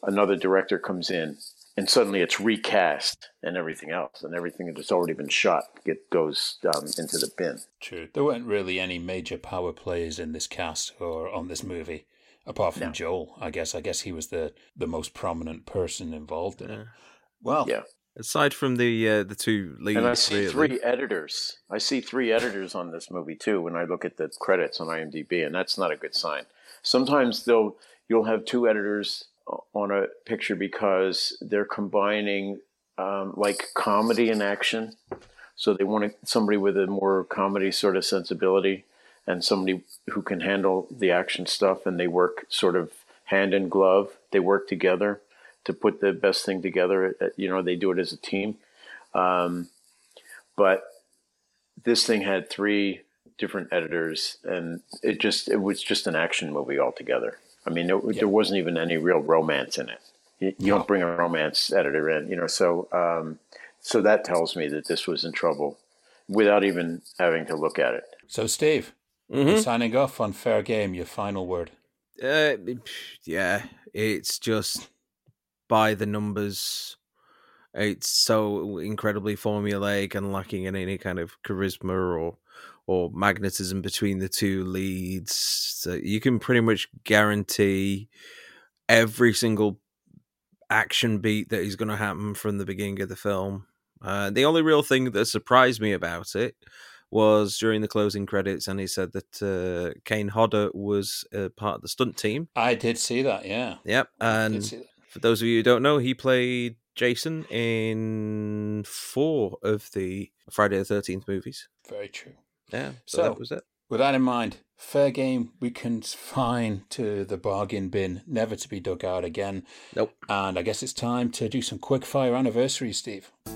another director comes in and suddenly it's recast and everything else, and everything that's already been shot get goes um, into the bin. True. There weren't really any major power players in this cast or on this movie, apart from no. Joel. I guess. I guess he was the the most prominent person involved in it. Well, yeah. Aside from the uh, the two leads, and I see really. three editors. I see three editors on this movie too. When I look at the credits on IMDb, and that's not a good sign. Sometimes they'll you'll have two editors on a picture because they're combining um, like comedy and action. So they want somebody with a more comedy sort of sensibility and somebody who can handle the action stuff. And they work sort of hand in glove. They work together to put the best thing together. Uh, you know, they do it as a team. Um, but this thing had three different editors, and it just it was just an action movie altogether. I mean, there, there wasn't even any real romance in it. You, you no. don't bring a romance editor in, you know. So, um, so that tells me that this was in trouble without even having to look at it. So, Steve, mm-hmm. signing off on fair game. Your final word. Uh, yeah, it's just by the numbers It's so incredibly formulaic and lacking in any kind of charisma or or magnetism between the two leads. So you can pretty much guarantee every single action beat that is going to happen from the beginning of the film. Uh, the only real thing that surprised me about it was during the closing credits, and he said that uh, Kane Hodder was uh, part of the stunt team. I did see that, yeah. Yep, and for those of you who don't know, he played Jason in four of the Friday the Thirteenth movies. Very true. Yeah, so, so that was it. With that in mind, fair game we can fine to the bargain bin, never to be dug out again. Nope. And I guess it's time to do some quick fire anniversaries, Steve. We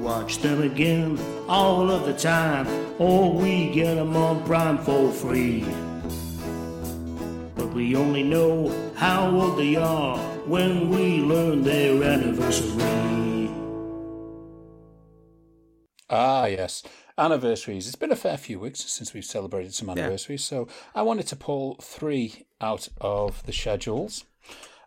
watch them again all of the time, or we get them on Prime for free. But we only know how old they are when we learn their anniversary. Ah, yes anniversaries. It's been a fair few weeks since we've celebrated some anniversaries, yeah. so I wanted to pull three out of the schedules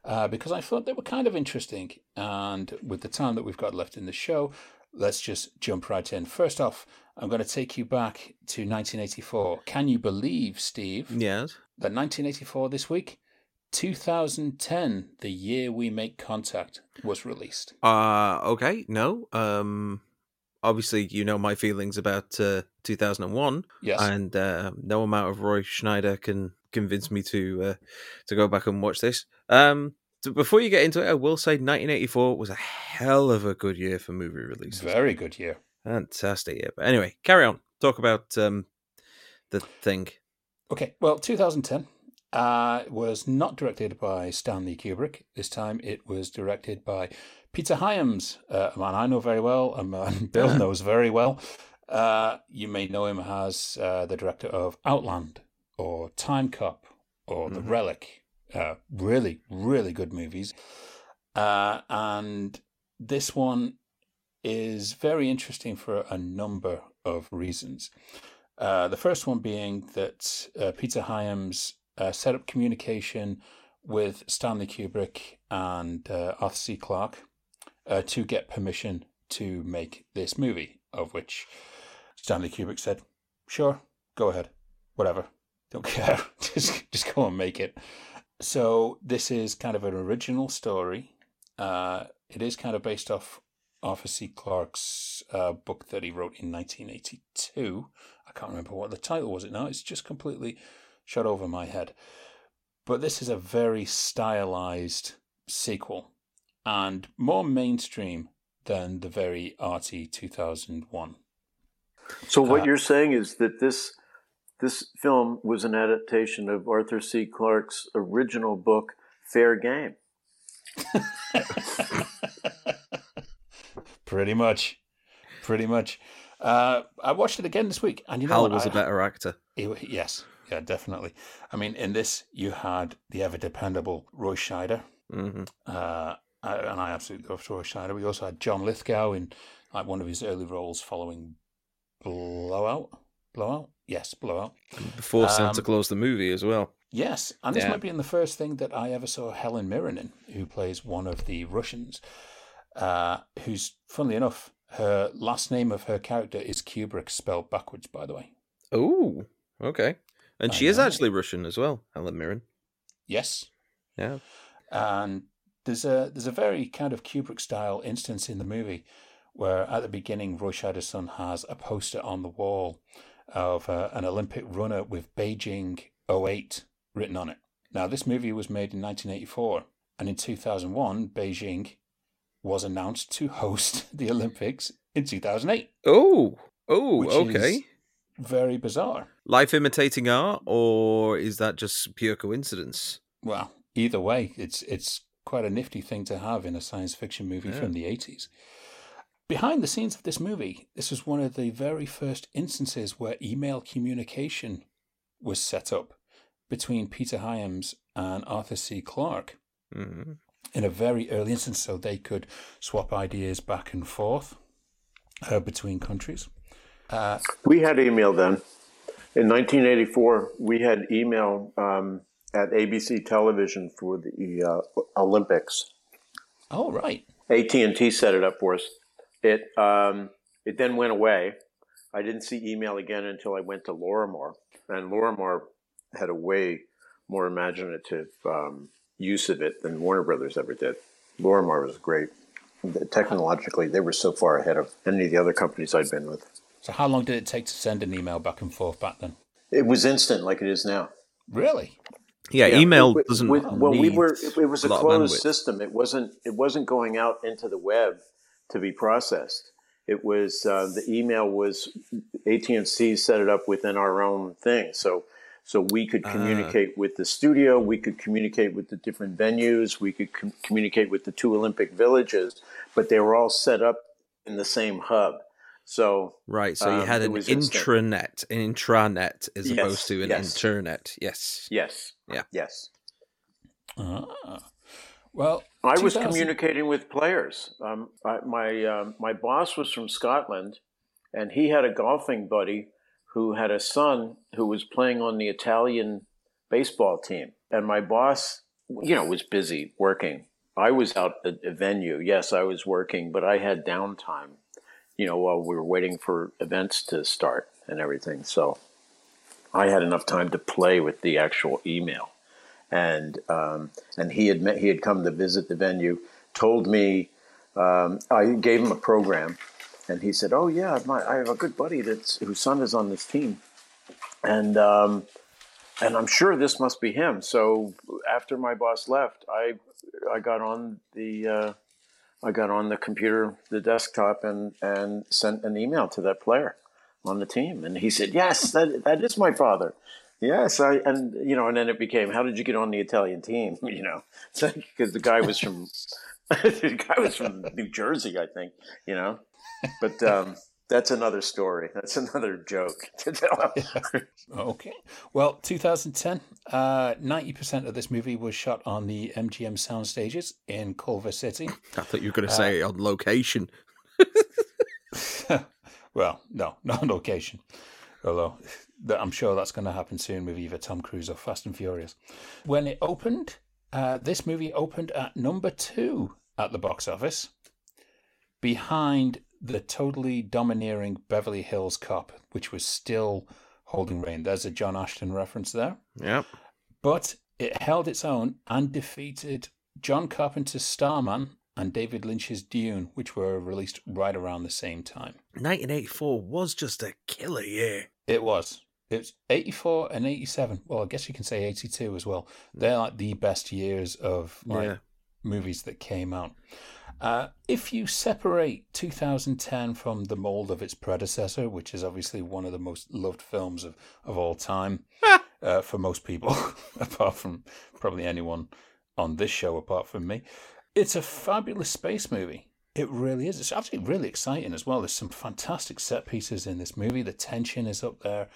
uh, because I thought they were kind of interesting. And with the time that we've got left in the show, let's just jump right in. First off, I'm going to take you back to 1984. Can you believe, Steve? Yes. That 1984 this week? 2010, the year we make contact, was released. Uh okay, no. Um obviously you know my feelings about uh, 2001 yes. and uh, no amount of Roy Scheider can convince me to uh, to go back and watch this. Um so before you get into it i will say 1984 was a hell of a good year for movie releases. Very good year. Fantastic year. But anyway carry on. Talk about um the thing. Okay well 2010 uh, was not directed by Stanley Kubrick. This time it was directed by Peter Hyams, uh, a man I know very well, a man *laughs* Bill knows very well. Uh, you may know him as uh, the director of Outland or Time Cop or The mm-hmm. Relic. Uh, really, really good movies. Uh, and this one is very interesting for a number of reasons. Uh, the first one being that Peter Hyams set up communication with Stanley Kubrick and Arthur C. Clarke uh, to get permission to make this movie, of which Stanley Kubrick said, "Sure, go ahead, whatever, don't *laughs* care, just just go and make it." So this is kind of an original story. Uh, it is kind of based off Arthur C. Clarke's uh, book that he wrote in 1982. I can't remember what the title was. It now it's just completely shot over my head. But this is a very stylized sequel and more mainstream than the very arty 2001. So what uh, you're saying is that this this film was an adaptation of Arthur C. Clarke's original book Fair Game. *laughs* Pretty much. Pretty much. Uh, I watched it again this week, and you know Hal was I, a better actor. He, yes, yeah, definitely. I mean, in this, you had the ever dependable Roy Scheider, mm-hmm. uh, and I absolutely love Roy Scheider. We also had John Lithgow in like one of his early roles following Blowout. Blowout, yes, Blowout. Before um, Santa Claus the movie as well. Yes, and this yeah. might be in the first thing that I ever saw Helen Mirren in, who plays one of the Russians, uh, who's, funnily enough, her last name of her character is Kubrick, spelled backwards, by the way. Oh, okay. And I she know. is actually Russian as well, Helen Mirren. Yes. Yeah. And there's a there's a very kind of Kubrick style instance in the movie where at the beginning Roy Scheider's son has a poster on the wall of uh, an Olympic runner with Beijing 08 written on it. Now this movie was made in 1984 and in 2001 Beijing was announced to host *laughs* the Olympics in 2008. Oh, oh, okay. very bizarre. Life imitating art, or is that just pure coincidence? Well, either way, it's it's quite a nifty thing to have in a science fiction movie yeah. from the 80s. Behind the scenes of this movie, this was one of the very first instances where email communication was set up between Peter Hyams and Arthur C. Clarke mm-hmm. in a very early instance, so they could swap ideas back and forth uh, between countries. Uh, we had email then. In 1984, we had email um, at ABC television for the uh, Olympics. Oh, right. AT and T set it up for us. It um, it then went away. I didn't see email again until I went to Lorimar, and Lorimar had a way more imaginative um, use of it than Warner Brothers ever did. Lorimar was great. Technologically, they were so far ahead of any of the other companies I'd been with. So, how long did it take to send an email back and forth back then? It was instant, like it is now. Really? Yeah, Yeah, email with- doesn't. with- well, we were. It, it was a of closed system. It wasn't. It wasn't going out into the web to be processed. It was uh, the email was AT and T set it up within our own thing. So so we could Ah. communicate with the studio. We could communicate with the different venues. We could com- communicate with the two Olympic villages, but they were all set up in the same hub. So Right, so you Um, had an was instant. intranet, an intranet, as Yes, opposed to an yes. internet. Yes. yes, Yeah. yes. Ah. Well, I was communicating with players. Um, I, my um, my boss was from Scotland, and he had a golfing buddy who had a son who was playing on the Italian baseball team. And my boss, you know, was busy working. I was out at a venue. Yes, I was working, but I had downtime. You know, while we were waiting for events to start and everything. So I had enough time to play with the actual email and um, and he had met, he had come to visit the venue. Told me um, I gave him a program, and he said, "Oh yeah, my, I have a good buddy that's whose son is on this team, and um, and I'm sure this must be him." So after my boss left, I I got on the uh, I got on the computer, the desktop, and and sent an email to that player on the team, and he said, "Yes, that that is my father." Yes, I and you know, and then it became, how did you get on the Italian team? *laughs* You know, because the guy was from *laughs* the guy was from New Jersey, I think. You know, but um, that's another story. *laughs* That's another joke *laughs* to tell. *laughs* Okay. Well, 2010, uh, 90% of this movie was shot on the MGM sound stages in Culver City. I thought you were going to Uh, say on location. well, no, not on location. Although I'm sure that's going to happen soon with either Tom Cruise or Fast and Furious. When it opened, uh, this movie opened at number two at the box office, behind the totally domineering Beverly Hills Cop, which was still holding reign. There's a John Ashton reference there. Yep. But it held its own and defeated John Carpenter's Starman and David Lynch's Dune, which were released right around the same time. 1984 was just a killer year. It was. It's 84 and 87. Well, I guess you can say 82 as well. They're like the best years of like Yeah. movies that came out. Uh, if you separate 2010 from the mold of its predecessor, which is obviously one of the most loved films of, of all time uh, for most people, *laughs* apart from probably anyone on this show apart from me, it's a fabulous space movie. It really is. It's actually really exciting as well. There's some fantastic set pieces in this movie. The tension is up there,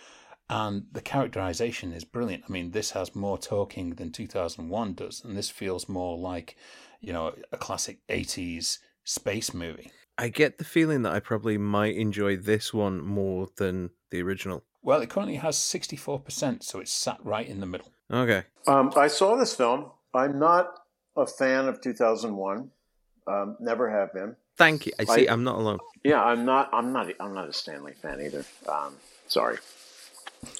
and the characterization is brilliant. I mean, this has more talking than 2001 does, and this feels more like, you know, a classic 80s space movie. I get the feeling that I probably might enjoy this one more than the original. Well, it currently has 64%, so it's sat right in the middle. Okay. Um, I saw this film. I'm not a fan of 2001. Um, never have been. Thank you. I see. I- I'm not alone. Yeah, I'm not. I'm not. I'm not a Stanley fan either. Um, sorry,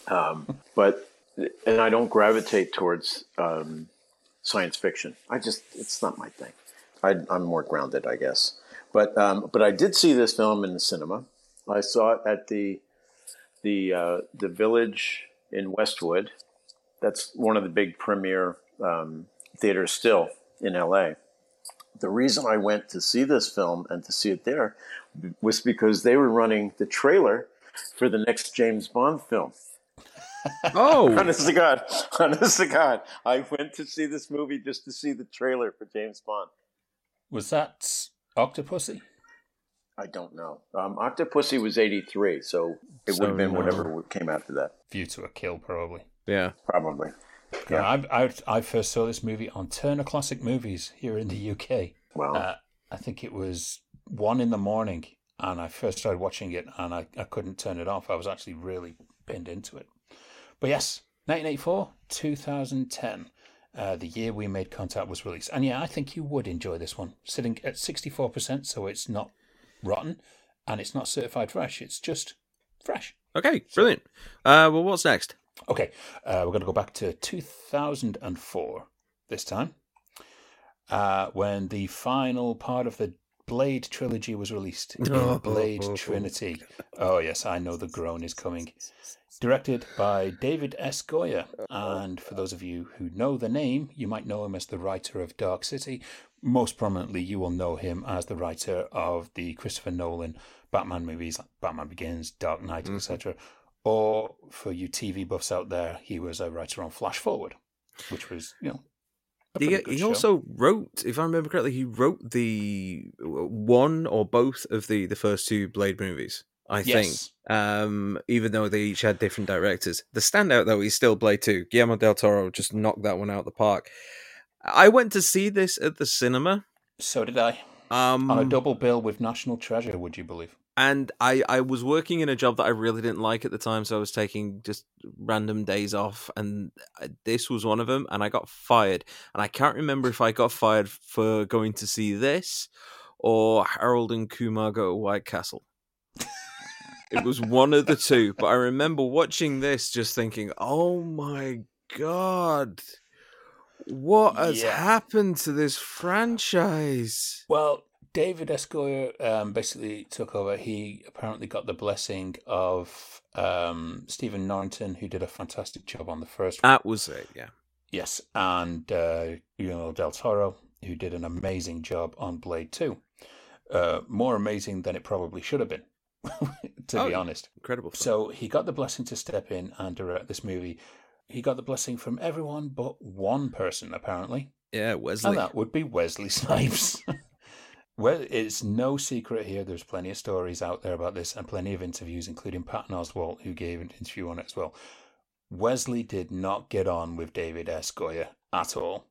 um, but and I don't gravitate towards um, science fiction. I just it's not my thing. I, I'm more grounded, I guess. But um, but I did see this film in the cinema. I saw it at the the uh, the Village in Westwood. That's one of the big premier um, theaters still in LA the reason I went to see this film and to see it there was because they were running the trailer for the next James Bond film. Oh, *laughs* Honest to God, honest to God, I went to see this movie just to see the trailer for James Bond. Was that Octopussy? I don't know. Um, Octopussy was '83, so it So would have been no. whatever came after that, View to a Kill, probably. yeah. probably. Yeah, I, I, I first saw this movie on Turner Classic Movies here in the UK. Wow. Uh, I think it was one in the morning, and I first started watching it, and I, I couldn't turn it off. I was actually really pinned into it. But yes, 1984, 2010. uh, the year we made contact was released. And yeah, I think you would enjoy this one, sitting at 64%, so it's not rotten and it's not certified fresh, it's just fresh. Okay, brilliant. Uh, well, what's next? Okay, uh, we're going to go back to 2004 this time, uh, when the final part of the Blade trilogy was released in. *laughs* Blade Trinity. Oh, yes, I know the groan is coming. Directed by David S. Goyer. And for those of you who know the name, you might know him as the writer of Dark City. Most prominently, you will know him as the writer of the Christopher Nolan Batman movies like Batman Begins, Dark Knight, Mhm. etc. Or for you TV buffs out there, he was a writer on Flash Forward, which was, you know, He, he also wrote, if I remember correctly, he wrote the one or both of the the first two Blade movies. I think, um, even though they each had different directors. The standout though is still Blade Two. Guillermo del Toro just knocked that one out of the park. I went to see this at the cinema. So did I. Um, On a double bill with National Treasure, would you believe? and I, I was working in a job that I really didn't like at the time, so I was taking just random days off, and uh, this was one of them, and I got fired. And I can't remember if I got fired for going to see this or Harold and Kumar go to White Castle. It was one of the two, but I remember watching this just thinking, oh my god. What has Yeah. happened to this franchise? Well, David S. Goyer um, basically took over. He apparently got the blessing of um, Stephen Norrington, who did a fantastic job on the first one. That was it, yeah. Yes, and uh, Guillermo del Toro, who did an amazing job on Blade 2. Uh, more amazing than it probably should have been, *laughs* to Oh, be honest. Incredible. So he got the blessing to step in and direct this movie. He got the blessing from everyone but one person, apparently. yeah, Wesley. And that would be Wesley *laughs* Snipes. *laughs* well, it's no secret here. There's plenty of stories out there about this and plenty of interviews, including Patton Oswalt, who gave an interview on it as well. Wesley did not get on with David S. Goyer at all,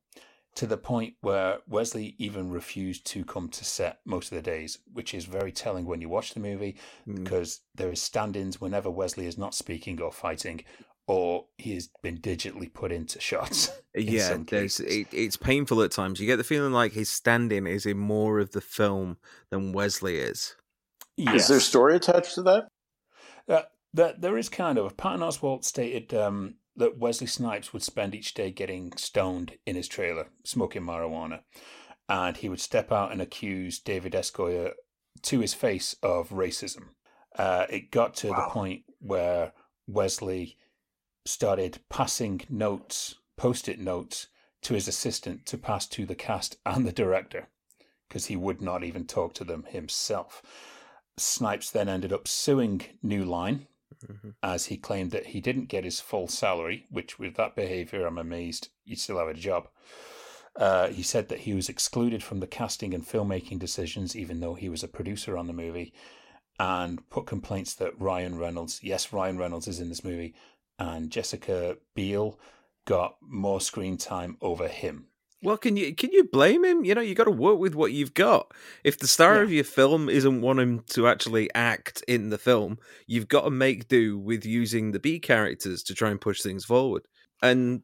to the point where Wesley even refused to come to set most of the days, which is very telling when you watch the movie Mm. because there is stand-ins whenever Wesley is not speaking or fighting, or he has been digitally put into shots. *laughs* in yeah, there's it, it's painful at times. You get the feeling like his stand-in is in more of the film than Wesley is. Is there story attached to that? Uh, there, there is kind of. Patton Oswalt stated um, that Wesley Snipes would spend each day getting stoned in his trailer, smoking marijuana, and he would step out and accuse David S. Goyer to his face of racism. Uh, it got to the point where Wesley started passing notes, post-it notes, to his assistant to pass to the cast and the director, because he would not even talk to them himself. Snipes then ended up suing New Line Mhm. as he claimed that he didn't get his full salary, which with that behavior, I'm amazed you still have a job. Uh, he said that he was excluded from the casting and filmmaking decisions, even though he was a producer on the movie, and put complaints that Ryan Reynolds, yes, Ryan Reynolds is in this movie, and Jessica Biel got more screen time over him. Well, can you can you blame him? You know, you got to work with what you've got. If the star Yeah. of your film isn't wanting to actually act in the film, you've got to make do with using the B characters to try and push things forward. And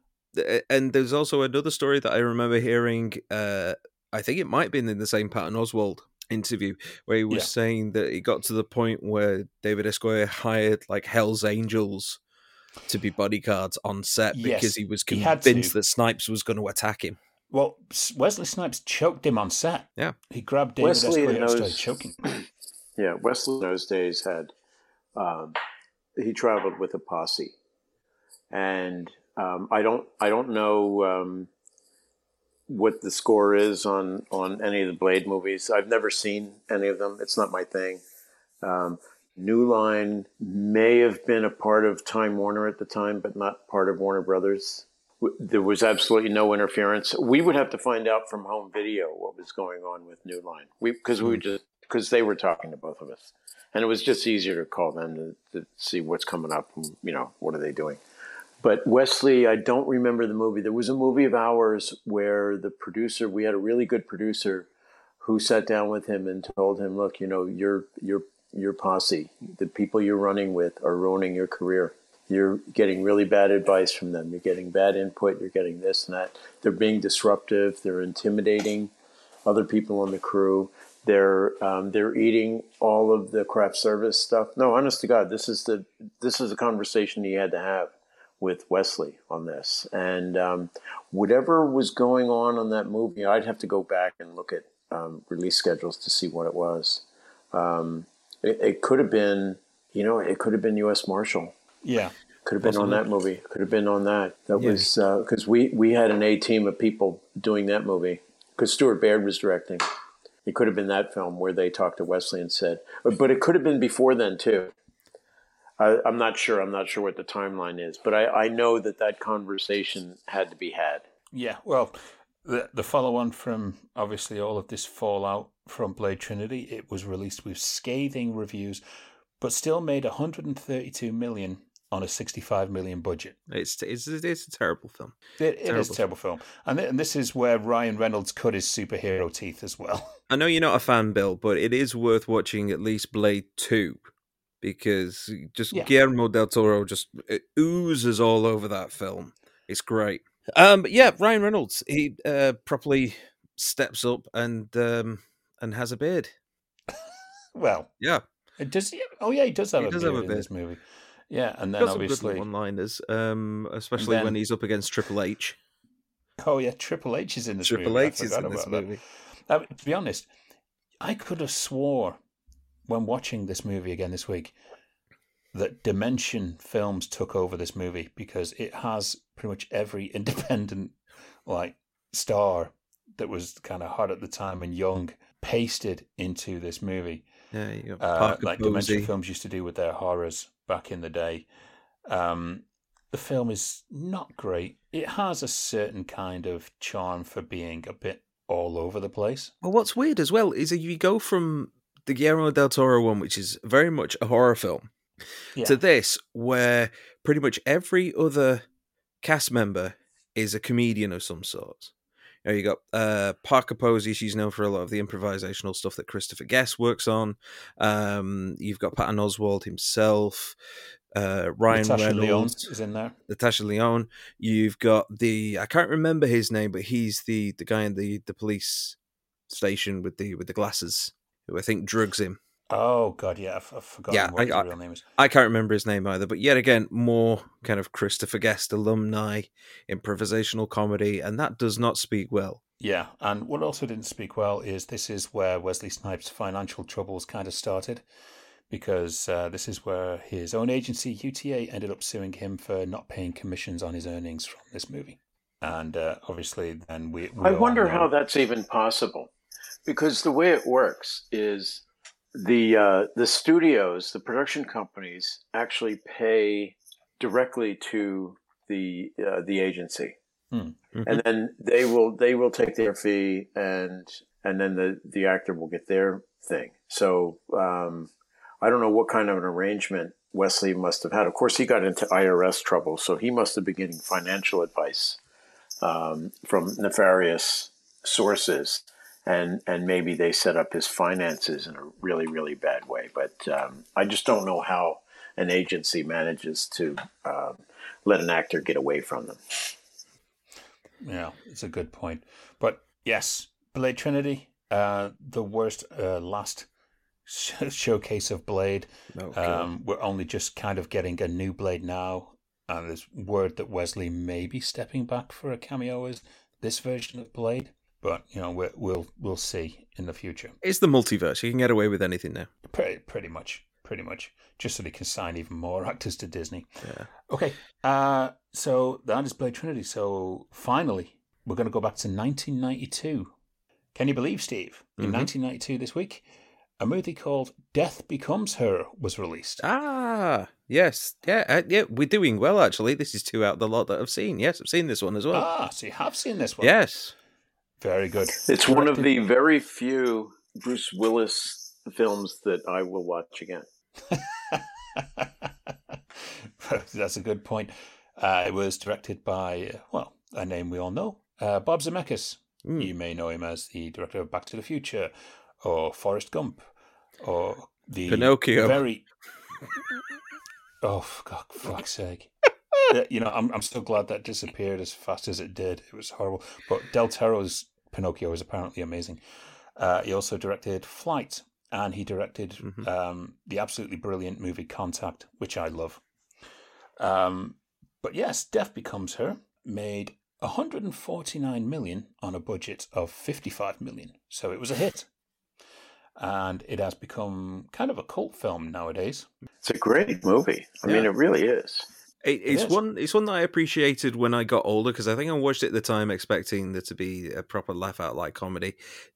and there's also another story that I remember hearing. Uh, I think it might have been in the same Patton Oswalt interview where he was Yeah. saying that it got to the point where David S. Goyer hired like Hell's Angels to be bodyguards on set Yes, because he was he convinced that Snipes was going to attack him. Well, Wesley Snipes choked him on set. Yeah. He grabbed David Wesley S. Goyer and knows- started choking. *clears throat* Yeah, Wesley in those days had um, he traveled with a posse, and um, I don't I don't know um, what the score is on on any of the Blade movies. I've never seen any of them. It's not my thing. Um, New Line may have been a part of Time Warner at the time, but not part of Warner Brothers. There was absolutely no interference. We would have to find out from home video what was going on with New Line. We because we hmm. would just because they were talking to both of us, and it was just easier to call them to, to see what's coming up. and, You know, what are they doing? But Wesley, I don't remember the movie. There was a movie of ours where the producer, we had a really good producer, who sat down with him and told him, "Look, you know, your your your posse, the people you're running with, are ruining your career." You're getting really bad advice from them. You're getting bad input. You're getting this and that. They're being disruptive. They're intimidating other people on the crew. They're um, they're eating all of the craft service stuff. No, honest to God, this is the this is a conversation he had to have with Wesley on this. And um, whatever was going on on that movie, I'd have to go back and look at um, release schedules to see what it was. Um, it, it could have been, you know, it could have been U.S. Marshal. Yeah. Could have been Possibly. on that movie. Could have been on that. That yeah. was because uh, we we had an A team of people doing that movie because Stuart Baird was directing. It could have been that film where they talked to Wesley and said, but it could have been before then too. I, am not sure. I'm not sure what the timeline is, but I, I know that that conversation had to be had. Yeah. Well, the the follow on from obviously all of this fallout from Blade Trinity, it was released with scathing reviews, but still made 132 million on a 65 million budget. It's it's, it's a terrible film. It, it terrible. is a terrible film, and th- and this is where Ryan Reynolds cut his superhero teeth as well. *laughs* I know you're not a fan, Bill, but it is worth watching at least Blade Two because just yeah. Guillermo del Toro just oozes all over that film. It's great. Um, but yeah, Ryan Reynolds he uh, properly steps up and um, and has a beard. *laughs* well, yeah, it does. Oh yeah, he does have, he a, does beard have a beard in this movie. Yeah, and then obviously one-liners, um, especially then, when he's up against Triple H. Oh yeah, Triple H is in this. Movie. Triple movie. H is in this movie. Uh, to be honest, I could have swore when watching this movie again this week that Dimension Films took over this movie because it has pretty much every *laughs* independent like star that was kind of hot at the time and young pasted into this movie. Yeah, uh, like Dimension Films used to do with their horrors back in the day. Um, the film is not great. It has a certain kind of charm for being a bit all over the place. Well, what's weird as well is that you go from the Guillermo del Toro one, which is very much a horror film, yeah. to this, where pretty much every other cast member is a comedian of some sort. You, you got uh, Parker Posey. She's known for a lot of the improvisational stuff that Christopher Guest works on. Um, you've got Patton Oswalt himself. Uh, Ryan Natasha Reynolds Lyonne is in there. Natasha Lyonne. You've got the I can't remember his name, but he's the the guy in the the police station with the with the glasses who I think drugs him. Oh God, yeah, I've, I've forgotten yeah, what I, his real name is. I can't remember his name either, but yet again, more kind of Christopher Guest alumni, improvisational comedy, and that does not speak well. Yeah, and what also didn't speak well is this is where Wesley Snipes' financial troubles kind of started, because uh, this is where his own agency UTA ended up suing him for not paying commissions on his earnings from this movie, and uh, obviously then we. we I wonder how that's even possible, because the way it works is the uh, the studios, the production companies actually pay directly to the uh, the agency, hmm. mm-hmm. and then they will they will take their fee and and then the the actor will get their thing. So um, I don't know what kind of an arrangement Wesley must have had. Of course, he got into IRS trouble, so he must have been getting financial advice um, from nefarious sources and and maybe they set up his finances in a really really bad way. But um, I just don't know how an agency manages to um, let an actor get away from them. Yeah, it's a good point. But yes, Blade Trinity, uh, the worst uh, last *laughs* showcase of Blade. Okay. Um, we're only just kind of getting a new Blade now, and there's word that Wesley may be stepping back for a cameo as this version of Blade. But you know, we will we'll see in the future. It's the multiverse. You can get away with anything now. Pretty pretty much, pretty much. Just so they can sign even more *laughs* actors to Disney. Yeah. Okay. Uh, so that is Blade Trinity. So finally, we're going to go back to 1992. Can you believe, Steve? In mm-hmm. 1992, this week, a movie called Death Becomes Her was released. Ah, yes. Yeah, uh, yeah, we're doing well, actually. This is two out of the lot that I've seen. Yes, I've seen this one as well. Ah, so you have seen this one? Yes. Very good. It's Directed. one of the very few Bruce Willis films that I will watch again. *laughs* That's a good point. Uh, it was directed by, uh, well, a name we all know, uh, Bob Zemeckis. Mm. You may know him as the director of Back to the Future, or Forrest Gump, or the Pinocchio. Very *laughs* Oh, for God, fuck's sake. Yeah, you know, I'm I'm so glad that disappeared as fast as it did. It was horrible. But Del Toro's Pinocchio is apparently amazing. Uh, he also directed Flight, and he directed Mhm. um, the absolutely brilliant movie Contact, which I love. Um, but yes, Death Becomes Her made 149 million on a budget of 55 million, so it was a hit. And it has become kind of a cult film nowadays. It's a great movie. I mean, it really is. It, it's is. one. It's one that I appreciated when I got older because I think I watched it at the time expecting there to be a proper laugh out like comedy.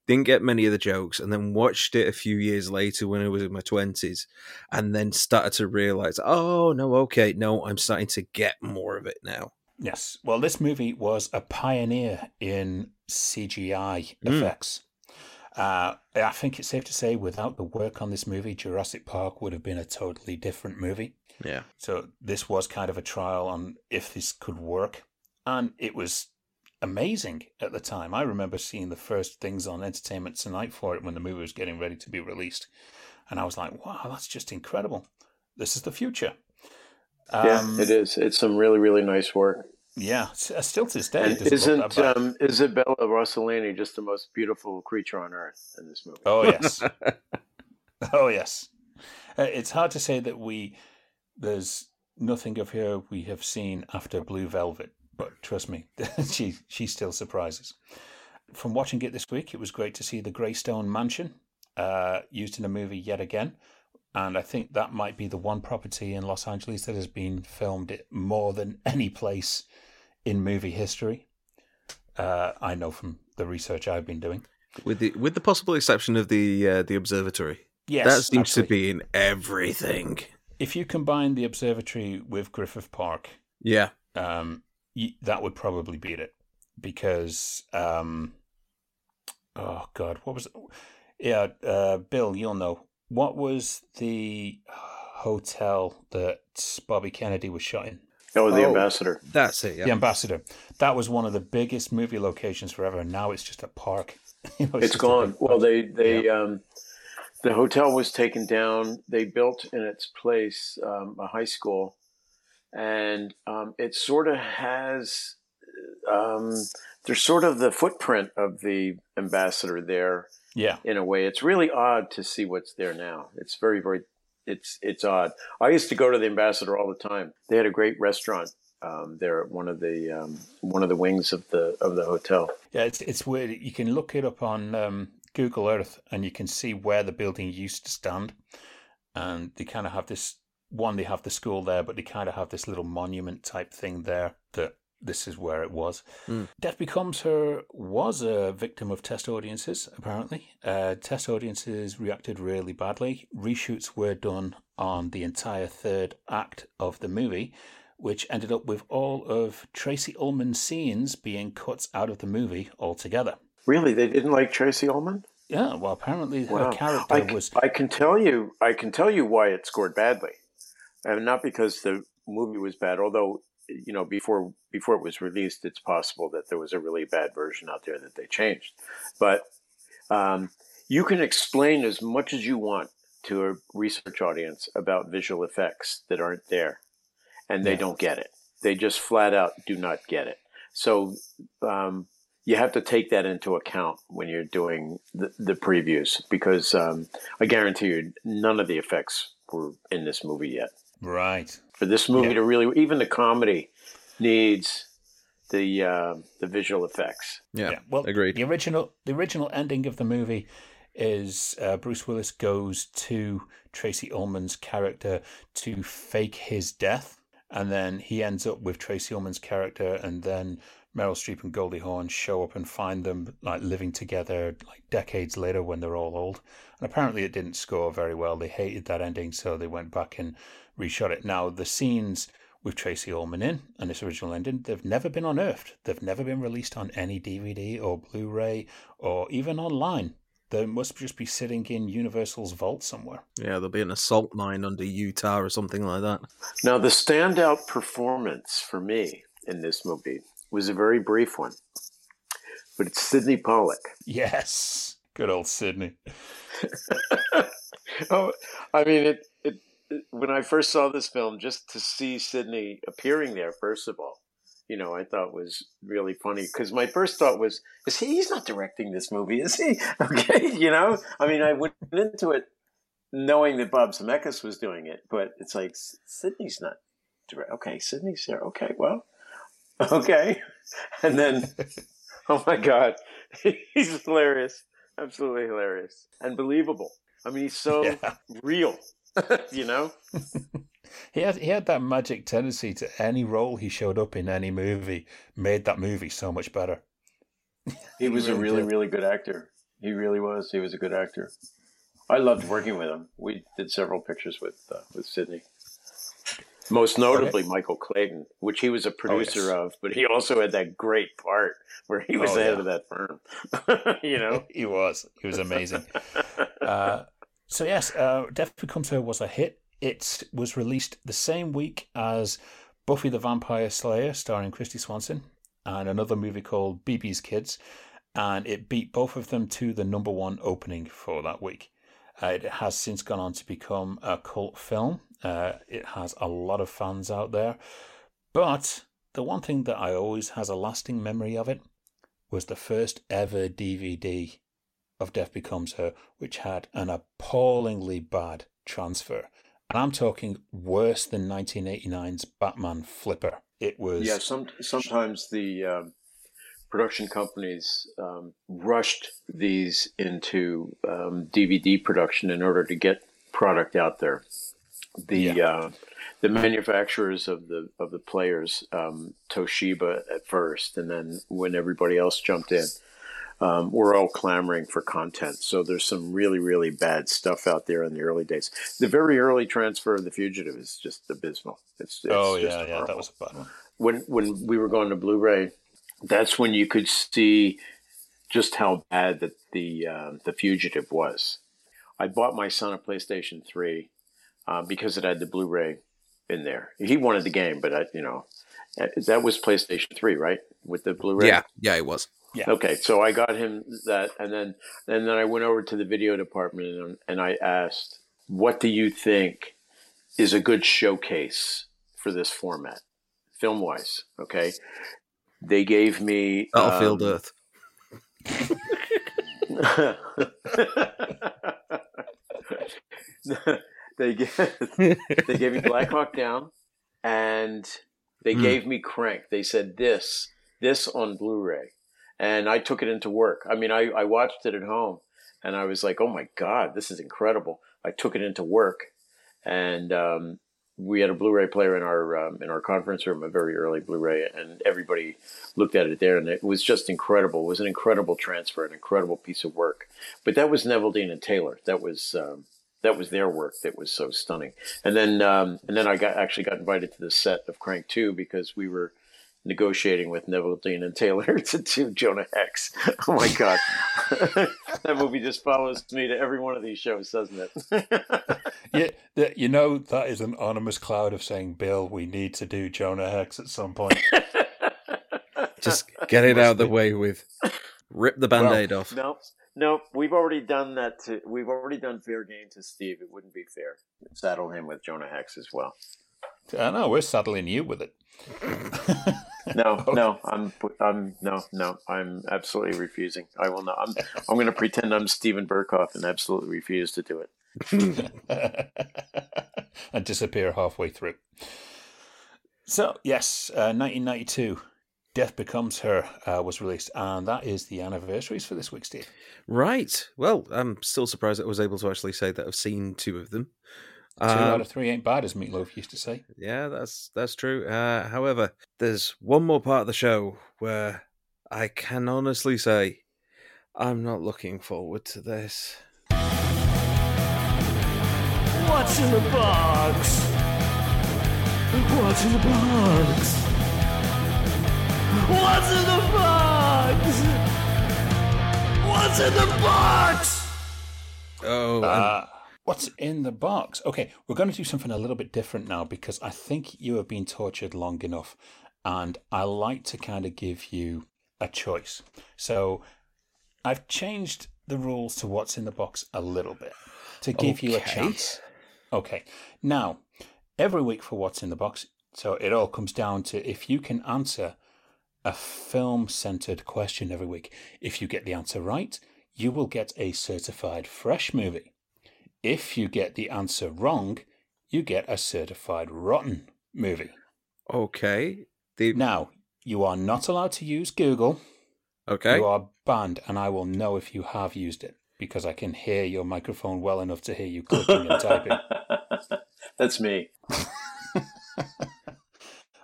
Didn't get many of the jokes, and then watched it a few years later when I was in my twenties, and then started to realize, oh no, okay, no, I'm starting to get more of it now. Yes. Well, this movie was a pioneer in CGI Mm. effects. Uh, I think it's safe to say, without the work on this movie, Jurassic Park would have been a totally different movie. Yeah, So this was kind of a trial on if this could work, and it was amazing at the time. I remember seeing the first things on Entertainment Tonight for it when the movie was getting ready to be released, and I was like, "Wow, that's just incredible! This is the future." yeah, Um, it is. It's some really, really nice work. Yeah, uh, still to this day, it And doesn't look isn't um, Isabella Rossellini just the most beautiful creature on earth in this movie? Oh yes, *laughs* oh yes. Uh, it's hard to say that we there's nothing of her we have seen after Blue Velvet, but trust me, *laughs* she she still surprises. From watching it this week, it was great to see the Greystone Mansion uh, used in a movie yet again, and I think that might be the one property in Los Angeles that has been filmed it more than *laughs* any place in movie history. Uh, I know from the research I've been doing. with the with the possible exception of the uh, the observatory, Yes, that seems actually. to be in everything. If you combine the observatory with Griffith Park, Yeah, um, y- that would probably beat it because, um, oh God, what was? Yeah, uh, Bill, you'll know what was the hotel that Bobby Kennedy was shot in. Oh, the Oh. ambassador. that's it. Yeah, The Ambassador. That was one of the biggest movie locations forever. and Now it's just a park. *laughs* You know, It's just a gone. Well, park. they they um, the hotel was taken down. They built in its place um, a high school, and um, it sort of has. Um, there's sort of the footprint of the ambassador there yeah, in a way. It's really odd to see what's there now. It's very very. It's it's odd. I used to go to the ambassador all the time. They had a great restaurant um, there at one of the um, one of the wings of the of the hotel. Yeah, it's it's weird. You can look it up on um, Google Earth, and you can see where the building used to stand. And they kind of have this one. They have the school there, but they kind of have this little monument type thing there that this is where it was. Hmm. Death Becomes Her was a victim of test audiences. Apparently, uh, test audiences reacted really badly. Reshoots were done on the entire third act of the movie which ended up with all of Tracey Ullman's scenes being cut out of the movie altogether. Really, they didn't like Tracey Ullman. Yeah, well, apparently her Wow. character I, was. I can tell you, I can tell you why it scored badly, and not because the movie was bad. Although, you know, before before it was released, it's possible that there was a really bad version out there that they changed. But um, you can explain as much as you want to a research audience about visual effects that aren't there, and they Yeah. don't get it. They just flat out do not get it. So. Um, you have to take that into account when you're doing the, the previews because um, I guarantee you none of the effects were in this movie yet. Right. For this movie Yeah. to really, even the comedy needs the uh, the visual effects. yeah, Well, agreed. The original, the original ending of the movie is uh, Bruce Willis goes to Tracey Ullman's character to fake his death, and then he ends up with Tracey Ullman's character, and then Meryl Streep and Goldie Hawn show up and find them like living together like decades later when they're all old. And apparently, it didn't score very well. They hated that ending, so they went back and reshot it. Now the scenes with Tracey Ullman in and this original ending, they've never been unearthed. They've never been released on any DVD or Blu-ray or even online. They must just be sitting in Universal's vault somewhere. Yeah, there'll be an assault mine under Utah or something like that. Now, the standout performance for me in this movie was a very brief one, but it's Sydney Pollack. Yes, good old Sydney. *laughs* oh, I mean it. It when I first saw this film, just to see Sydney appearing there, first of all, you know, I thought was really funny because my first thought was, is he? He's not directing this movie, is he? *laughs* Okay, you know, I mean, I went into it knowing that Bob Zemeckis was doing it, but it's like Sydney's not. Direct. Okay, Sydney's there. Okay, well, *laughs* okay, and then, oh my God, *laughs* he's hilarious, absolutely hilarious and believable. I mean, he's so yeah. real, *laughs* you know. he had he had that magic tendency to any role he showed up in any movie made that movie so much better. He was he really a really did. really good actor. He really was. He was a good actor. I loved working with him. We did several pictures with uh, with Sydney. Most notably, okay. Michael Clayton, which he was a producer oh, yes. of, but he also had that great part where he was oh, the head yeah. of that firm. *laughs* you know, he was. He was amazing. *laughs* uh, so yes, uh, Death Becomes Her was a hit. It was released the same week as Buffy the Vampire Slayer, starring Kristy Swanson, and another movie called Bebe's Kids, and it beat both of them to the number one opening for that week. Uh, it has since gone on to become a cult film. Uh, it has a lot of fans out there. But the one thing that I always has a lasting memory of it was the first ever DVD of Death Becomes Her, which had an appallingly bad transfer. And I'm talking worse than 1989's Batman Flipper. It was. Yeah, some, sometimes the. Um production companies um, rushed these into um, DVD production in order to get product out there. The yeah. uh, the manufacturers of the of the players, um, Toshiba at first, and then when everybody else jumped in, um, we're all clamoring for content. So there's some really really bad stuff out there in the early days. The very early transfer of the Fugitive is just abysmal. It's, it's oh yeah yeah that was a bad one. When when we were going to Blu-ray that's when you could see just how bad that the uh, the fugitive was. I bought my son a PlayStation Three uh, because it had the Blu-ray in there. He wanted the game, but I, you know, uh, that was PlayStation Three, right? With the Blu-ray. Yeah, yeah, it was. Yeah. Okay, so I got him that, and then and then I went over to the video department and, and I asked, "What do you think is a good showcase for this format, film wise?" Okay, they gave me Battlefield um, Earth. *laughs* *laughs* *laughs* they gave, *laughs* they gave me Black Hawk Down, and they mm. gave me Crank. They said this this on Blu-ray, and I took it into work. I mean, I, I watched it at home, and I was like, oh my god, this is incredible. I took it into work, and um, we had a Blu-ray player in our um, in our conference room, a very early Blu-ray, and everybody looked at it there, and it was just incredible. It was an incredible transfer, an incredible piece of work. But that was Neveldine and Taylor. That was um, that was their work that was so stunning. And then um, and then I got actually got invited to the set of Crank Two because we were negotiating with Neveldine and Taylor *laughs* to do Jonah Hex. *laughs* Oh my god, *laughs* that movie just follows me to every one of these shows, doesn't it? yeah, you know that is an anonymous cloud of saying, "Bill, we need to do Jonah Hex at some point." Just get it out of the way with rip the band-aid well, off. No, no, we've already done that. To, we've already done fair game to Steve. It wouldn't be fair. Saddle him with Jonah Hex as well. I know we're saddling you with it. no, *laughs* no, I'm, I'm, no, no, I'm absolutely refusing. I will not. I'm, I'm going to pretend I'm Steven Berkoff and absolutely refuse to do it. *laughs* and disappear halfway through. So, yes, uh, 1992, Death Becomes Her uh, was released, and that is the anniversaries for this week, Steve. Right. Well, I'm still surprised that I was able to actually say that I've seen two of them. Two um, out of three ain't bad, as Meatloaf used to say. Yeah, that's that's true. Uh, however, there's one more part of the show where I can honestly say I'm not looking forward to this. What's in the box? What's in the box? What's in the box? What's in the box? Oh, uh, What's in the box? Okay, we're going to do something a little bit different now because I think you have been tortured long enough, and I like to kind of give you a choice. So I've changed the rules to what's in the box a little bit to give okay. you a chance. Okay. Now, every week for What's in the Box, so it all comes down to if you can answer a film centered question every week. If you get the answer right, you will get a certified fresh movie. If you get the answer wrong, you get a certified rotten movie. Okay. The Now, you are not allowed to use Google. okay. You are banned, and I will know if you have used it because I can hear your microphone well enough to hear you clicking and typing. *laughs* That's me. *laughs*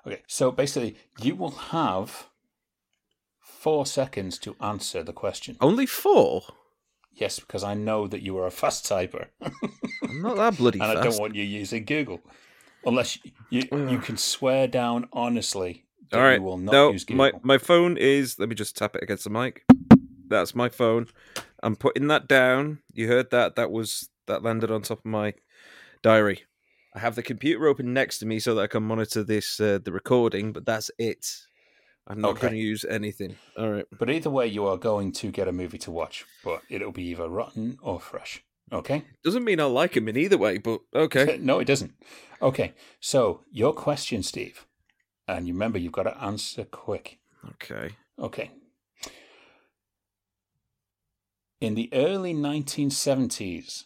Okay, so basically, you will have four seconds to answer the question. Only four. Yes, because I know that you are a fast typer, I'm not that bloody fast. *laughs* and I don't want you using Google, unless you you can swear down honestly that All right. you will not no, use Google. my my phone is. Let me just tap it against the mic. That's my phone. I'm putting that down. You heard that? That was that landed on top of my diary. I have the computer open next to me so that I can monitor this uh, the recording, but that's it. I'm not Okay. going to use anything. All right. But either way, you are going to get a movie to watch, but it'll be either rotten or fresh. Okay. Doesn't mean I'll like him in either way, but okay. *laughs* no, it doesn't. Okay, so your question, Steve, and you remember you've got to answer quick. Okay. Okay. In the early 1970s,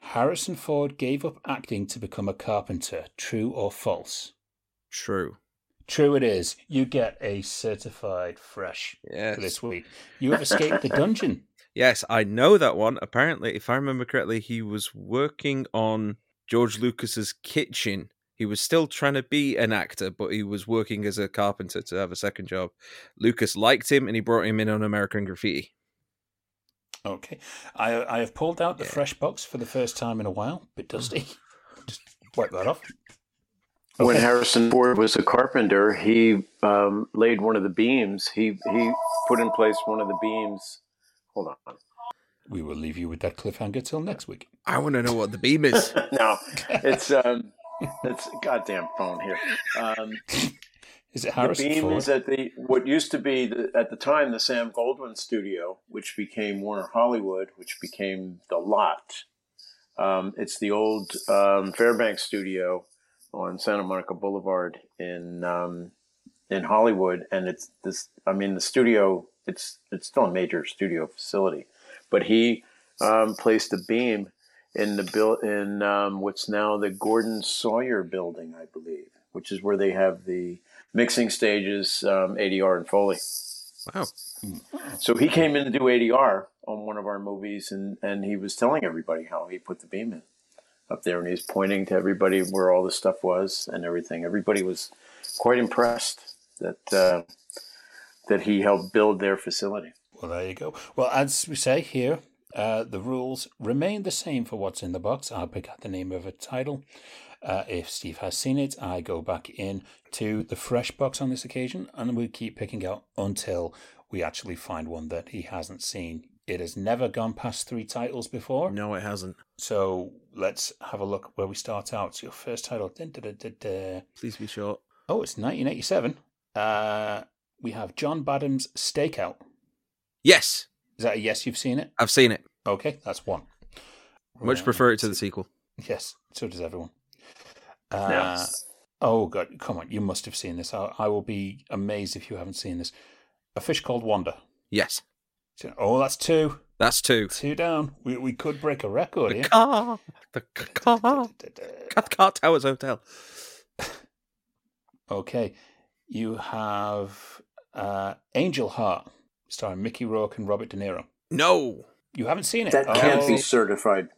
Harrison Ford gave up acting to become a carpenter. True or false? True. True it is. You get a certified fresh Yes. for this week. You have escaped the dungeon. *laughs* Yes, I know that one. Apparently, if I remember correctly, he was working on George Lucas's kitchen. He was still trying to be an actor, but he was working as a carpenter to have a second job. Lucas liked him and he brought him in on American Graffiti. Okay. I I have pulled out the Yeah. fresh box for the first time in a while. Bit dusty. *laughs* Just wipe that off. When Harrison Ford was a carpenter, he um, laid one of the beams. He he put in place one of the beams. Hold on. We will leave you with that cliffhanger till next week. I want to know what the beam is. *laughs* no, it's um, it's a goddamn phone here. Um, *laughs* Is it the beam Ford? is at the what used to be the, at the time the Sam Goldwyn studio, which became Warner Hollywood, which became the Lot. Um, it's the old um, Fairbanks studio on Santa Monica Boulevard in um, in Hollywood, and it's this. I mean, the studio. It's it's still a major studio facility, but he um, placed a beam in the build in um, what's now the Gordon Sawyer building, I believe, which is where they have the mixing stages, um, ADR and Foley. Wow. So he came in to do ADR on one of our movies, and, and he was telling everybody how he put the beam in up there, and he's pointing to everybody where all the stuff was and everything. Everybody was quite impressed that uh, that he helped build their facility. Well, there you go. Well, as we say here, uh, the rules remain the same for what's in the box. I'll pick out the name of a title. Uh, if Steve has seen it, I go back in to the fresh box on this occasion, and we keep picking out until we actually find one that he hasn't seen. It has never gone past three titles before. No, it hasn't. So let's have a look where we start out. So your first title. dun, dun, dun. Please be short. Oh, it's 1987. Uh, we have John Badham's Stakeout. Yes, Is that a yes? You've seen it? I've seen it. Okay, that's one. Much Right. prefer it to the sequel. Yes, so does everyone. Uh, Yeah. Oh God, come on! You must have seen this. I, I will be amazed if you haven't seen this. A fish called Wanda. Yes, Oh, that's two. that's two. Two down. We we could break a record The here. car. The car. Cat Car Towers Hotel. *laughs* Okay, you have uh, Angel Heart, starring Mickey Rourke and Robert De Niro. No. You haven't seen it? That can't Oh, be certified.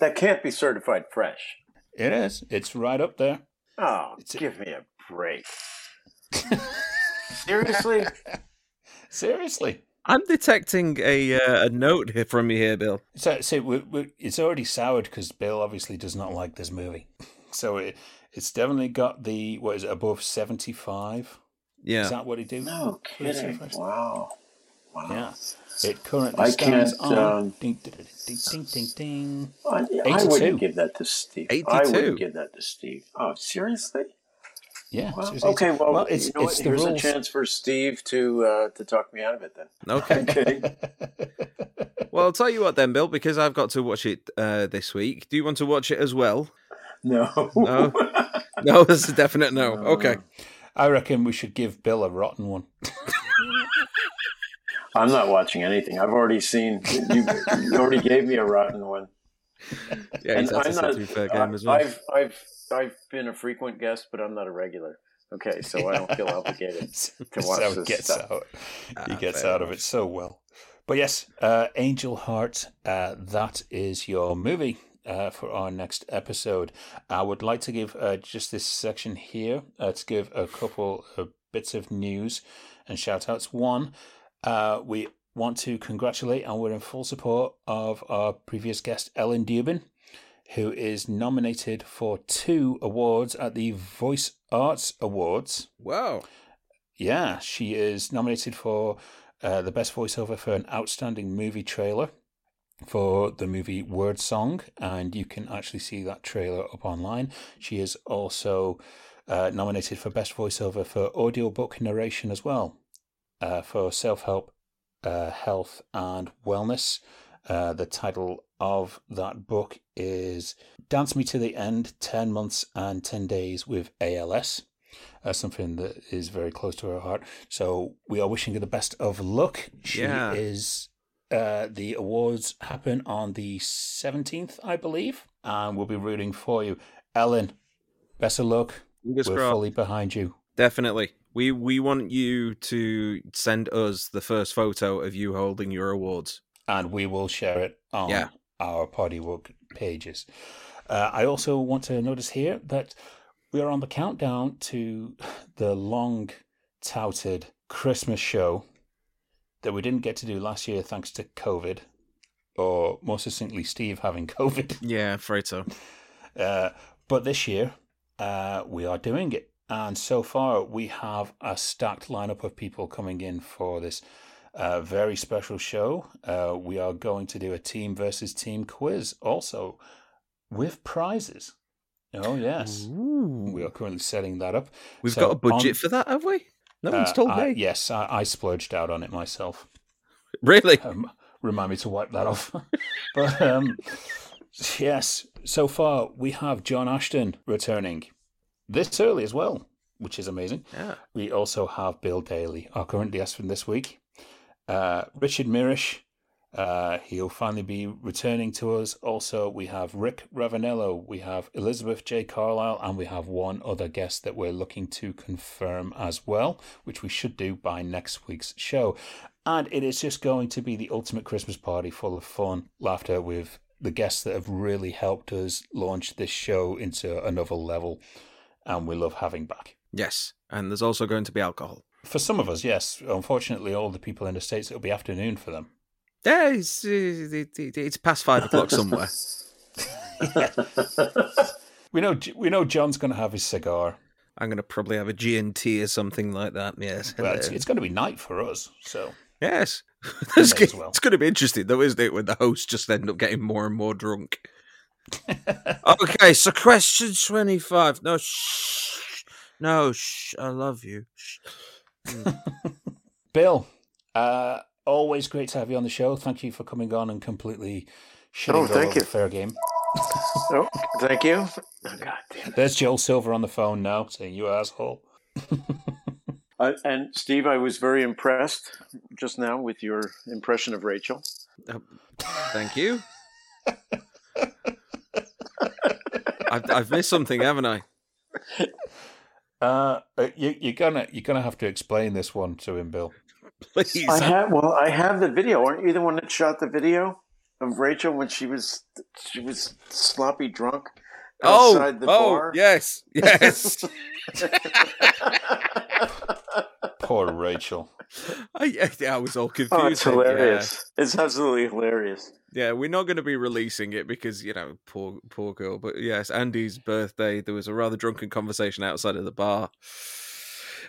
That can't be certified fresh. It is. It's right up there. Oh, It's a- give me a break. *laughs* Seriously? Seriously. I'm detecting a uh, a note here from you here, Bill. So, so we, we, it's already soured because Bill obviously does not like this movie. *laughs* So it it's definitely got the what is it above seventy five? Yeah, Is that what it do? No kidding. Wow. Wow. Yeah. It currently I stands can't, on um, ding, ding, ding, ding, ding, ding. I, I wouldn't give that to Steve. 82. I wouldn't give that to Steve. Oh, seriously? Yeah. Well, okay, it's- well, it's you know it's what? Here's rules. a chance for Steve to uh, to talk me out of it then. Okay. *laughs* Okay. *laughs* Well, I'll tell you what then, Bill, because I've got to watch it uh, this week. Do you want to watch it as well? No. No? *laughs* No, that's a definite no. Okay. I reckon we should give Bill a rotten one. I'm not watching anything. I've already seen. You, you already gave me a rotten one. Yeah, And he's to I'm sit not. through fair game as well. I've I've I've been a frequent guest, but I'm not a regular. Okay, so I don't feel obligated. *laughs* That's watch how this he gets stuff. out. he Ah, gets fair out of it so well. But yes, uh, Angel Heart, uh, that is your movie uh, for our next episode. I would like to give uh, just this section here uh, to give a couple of bits of news and shout outs. One, uh, we want to congratulate and we're in full support of our previous guest, Ellen Dubin, who is nominated for two awards at the Voice Arts Awards. Wow. Yeah, she is nominated for uh, the best voiceover for an outstanding movie trailer for the movie Word Song, and you can actually see that trailer up online. She is also uh, nominated for best voiceover for audiobook narration as well, uh, for self help, uh, health, and wellness. Uh, the title of that book is Dance Me to the End 10 Months and 10 Days with ALS uh, something that is very close to her heart. So we are wishing her the best of luck. She Yeah. is. Uh, the awards happen on the seventeenth, I believe, and we'll be rooting for you, Ellen. Best of luck. Fingers We're crossed. fully behind you. Definitely. We we want you to send us the first photo of you holding your awards. and we will share it on Yeah. our Poddywook pages. Uh, I also want to notice here that we are on the countdown to *sighs* the long touted Christmas show that we didn't get to do last year thanks to COVID, or more succinctly, Steve having *laughs* COVID. Yeah, afraid so. *laughs* Uh, but this year, uh, we are doing it. And so far, we have a stacked lineup of people coming in for this uh, very special show. Uh, we are going to do a team versus team quiz also with prizes. Oh, yes. We are currently setting that up. We've So got a budget on- for that, have we? No one's Uh, told I- me. Yes, I, I splurged out on it myself. Really? Um, remind me to wipe that off. *laughs* but um, yes, so far we have John Ashton returning this early as well, which is amazing. Yeah. We also have Bill Daly, our current guest from this week. Uh, Richard Mirish, uh, he'll finally be returning to us. Also, we have Rick Ravanello, we have Elizabeth J. Carlisle, and we have one other guest that we're looking to confirm as well, which we should do by next week's show. And it is just going to be the ultimate Christmas party full of fun, laughter with the guests that have really helped us launch this show into another level. And we love having back. Yes. And there's also going to be alcohol. For some of us, yes. Unfortunately, all the people in the States, it'll be afternoon for them. Yeah, it's, it- it- it's past five o'clock somewhere. *laughs* *laughs* We know we know John's going to have his cigar. I'm going to probably have a G&T or something like that. Yes. Well, it's, it's going to be night for us, so yes. *laughs* it's, may as go- well. it's going to be interesting, though, isn't it, when the hosts just end up getting more and more drunk? Okay, so question 25. No, shh. No, shh. I love you. Shh. *laughs* Bill, uh, always great to have you on the show. Thank you for coming on and completely shitting Oh, all thank over you. fair game. *laughs* oh, thank you. Oh, God damn. There's Joel Silver on the phone now saying, "You asshole." *laughs* Uh, and Steve, I was very impressed just now with your impression of Rachel. Thank you. I've, I've missed something, haven't I? Uh, uh, you, you're gonna you're gonna have to explain this one to him, Bill. Please. I have well, I have the video. Aren't you the one that shot the video of Rachel when she was she was sloppy drunk oh, the oh, bar? yes, *laughs* yes. *laughs* Poor Rachel. I, I, I was all confused. oh, it's then, hilarious! It's absolutely hilarious. Yeah. yeah, we're not going to be releasing it because you know, poor, poor girl. But yes, Andy's birthday. There was a rather drunken conversation outside of the bar.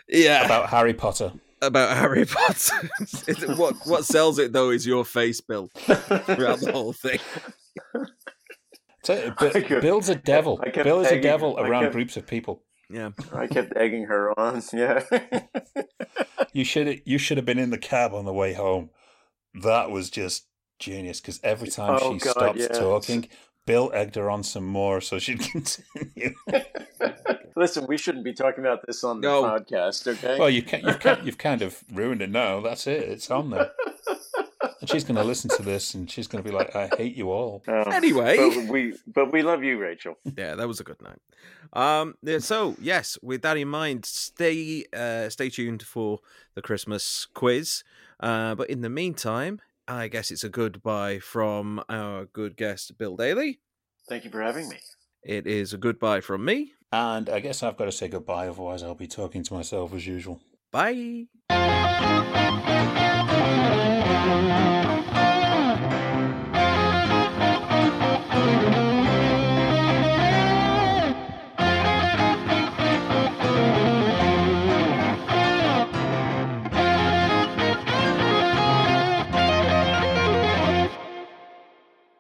Yeah, about, About Harry Potter. About Harry Potter. *laughs* What what sells it though is your face, Bill, throughout the whole thing. So, *laughs* I Bi- kept- Bill's a devil. I kept Bill is a *laughs* devil I around kept- groups of people. Yeah, I kept egging her on. *laughs* Yeah. You should you should have been in the cab on the way home. That was just genius because every time Oh, she God, stopped yeah. talking, Bill egged her on some more so she'd continue. Listen, we shouldn't be talking about this on the No. podcast, okay? well, you can, you've, kind, you've kind of ruined it now. That's it. It's on there. And she's going to listen to this and she's going to be like, I hate you all. *laughs* Oh, Anyway. but we but we love you, Rachel. yeah, that was a good night. Um, yeah, so yes, with that in mind, stay uh, stay tuned for the Christmas quiz. Uh, but in the meantime, I guess it's a goodbye from our good guest Bill Daly. Thank you for having me. It is a goodbye from me. And I guess I've got to say goodbye, otherwise, I'll be talking to myself as usual. Bye. Thank you.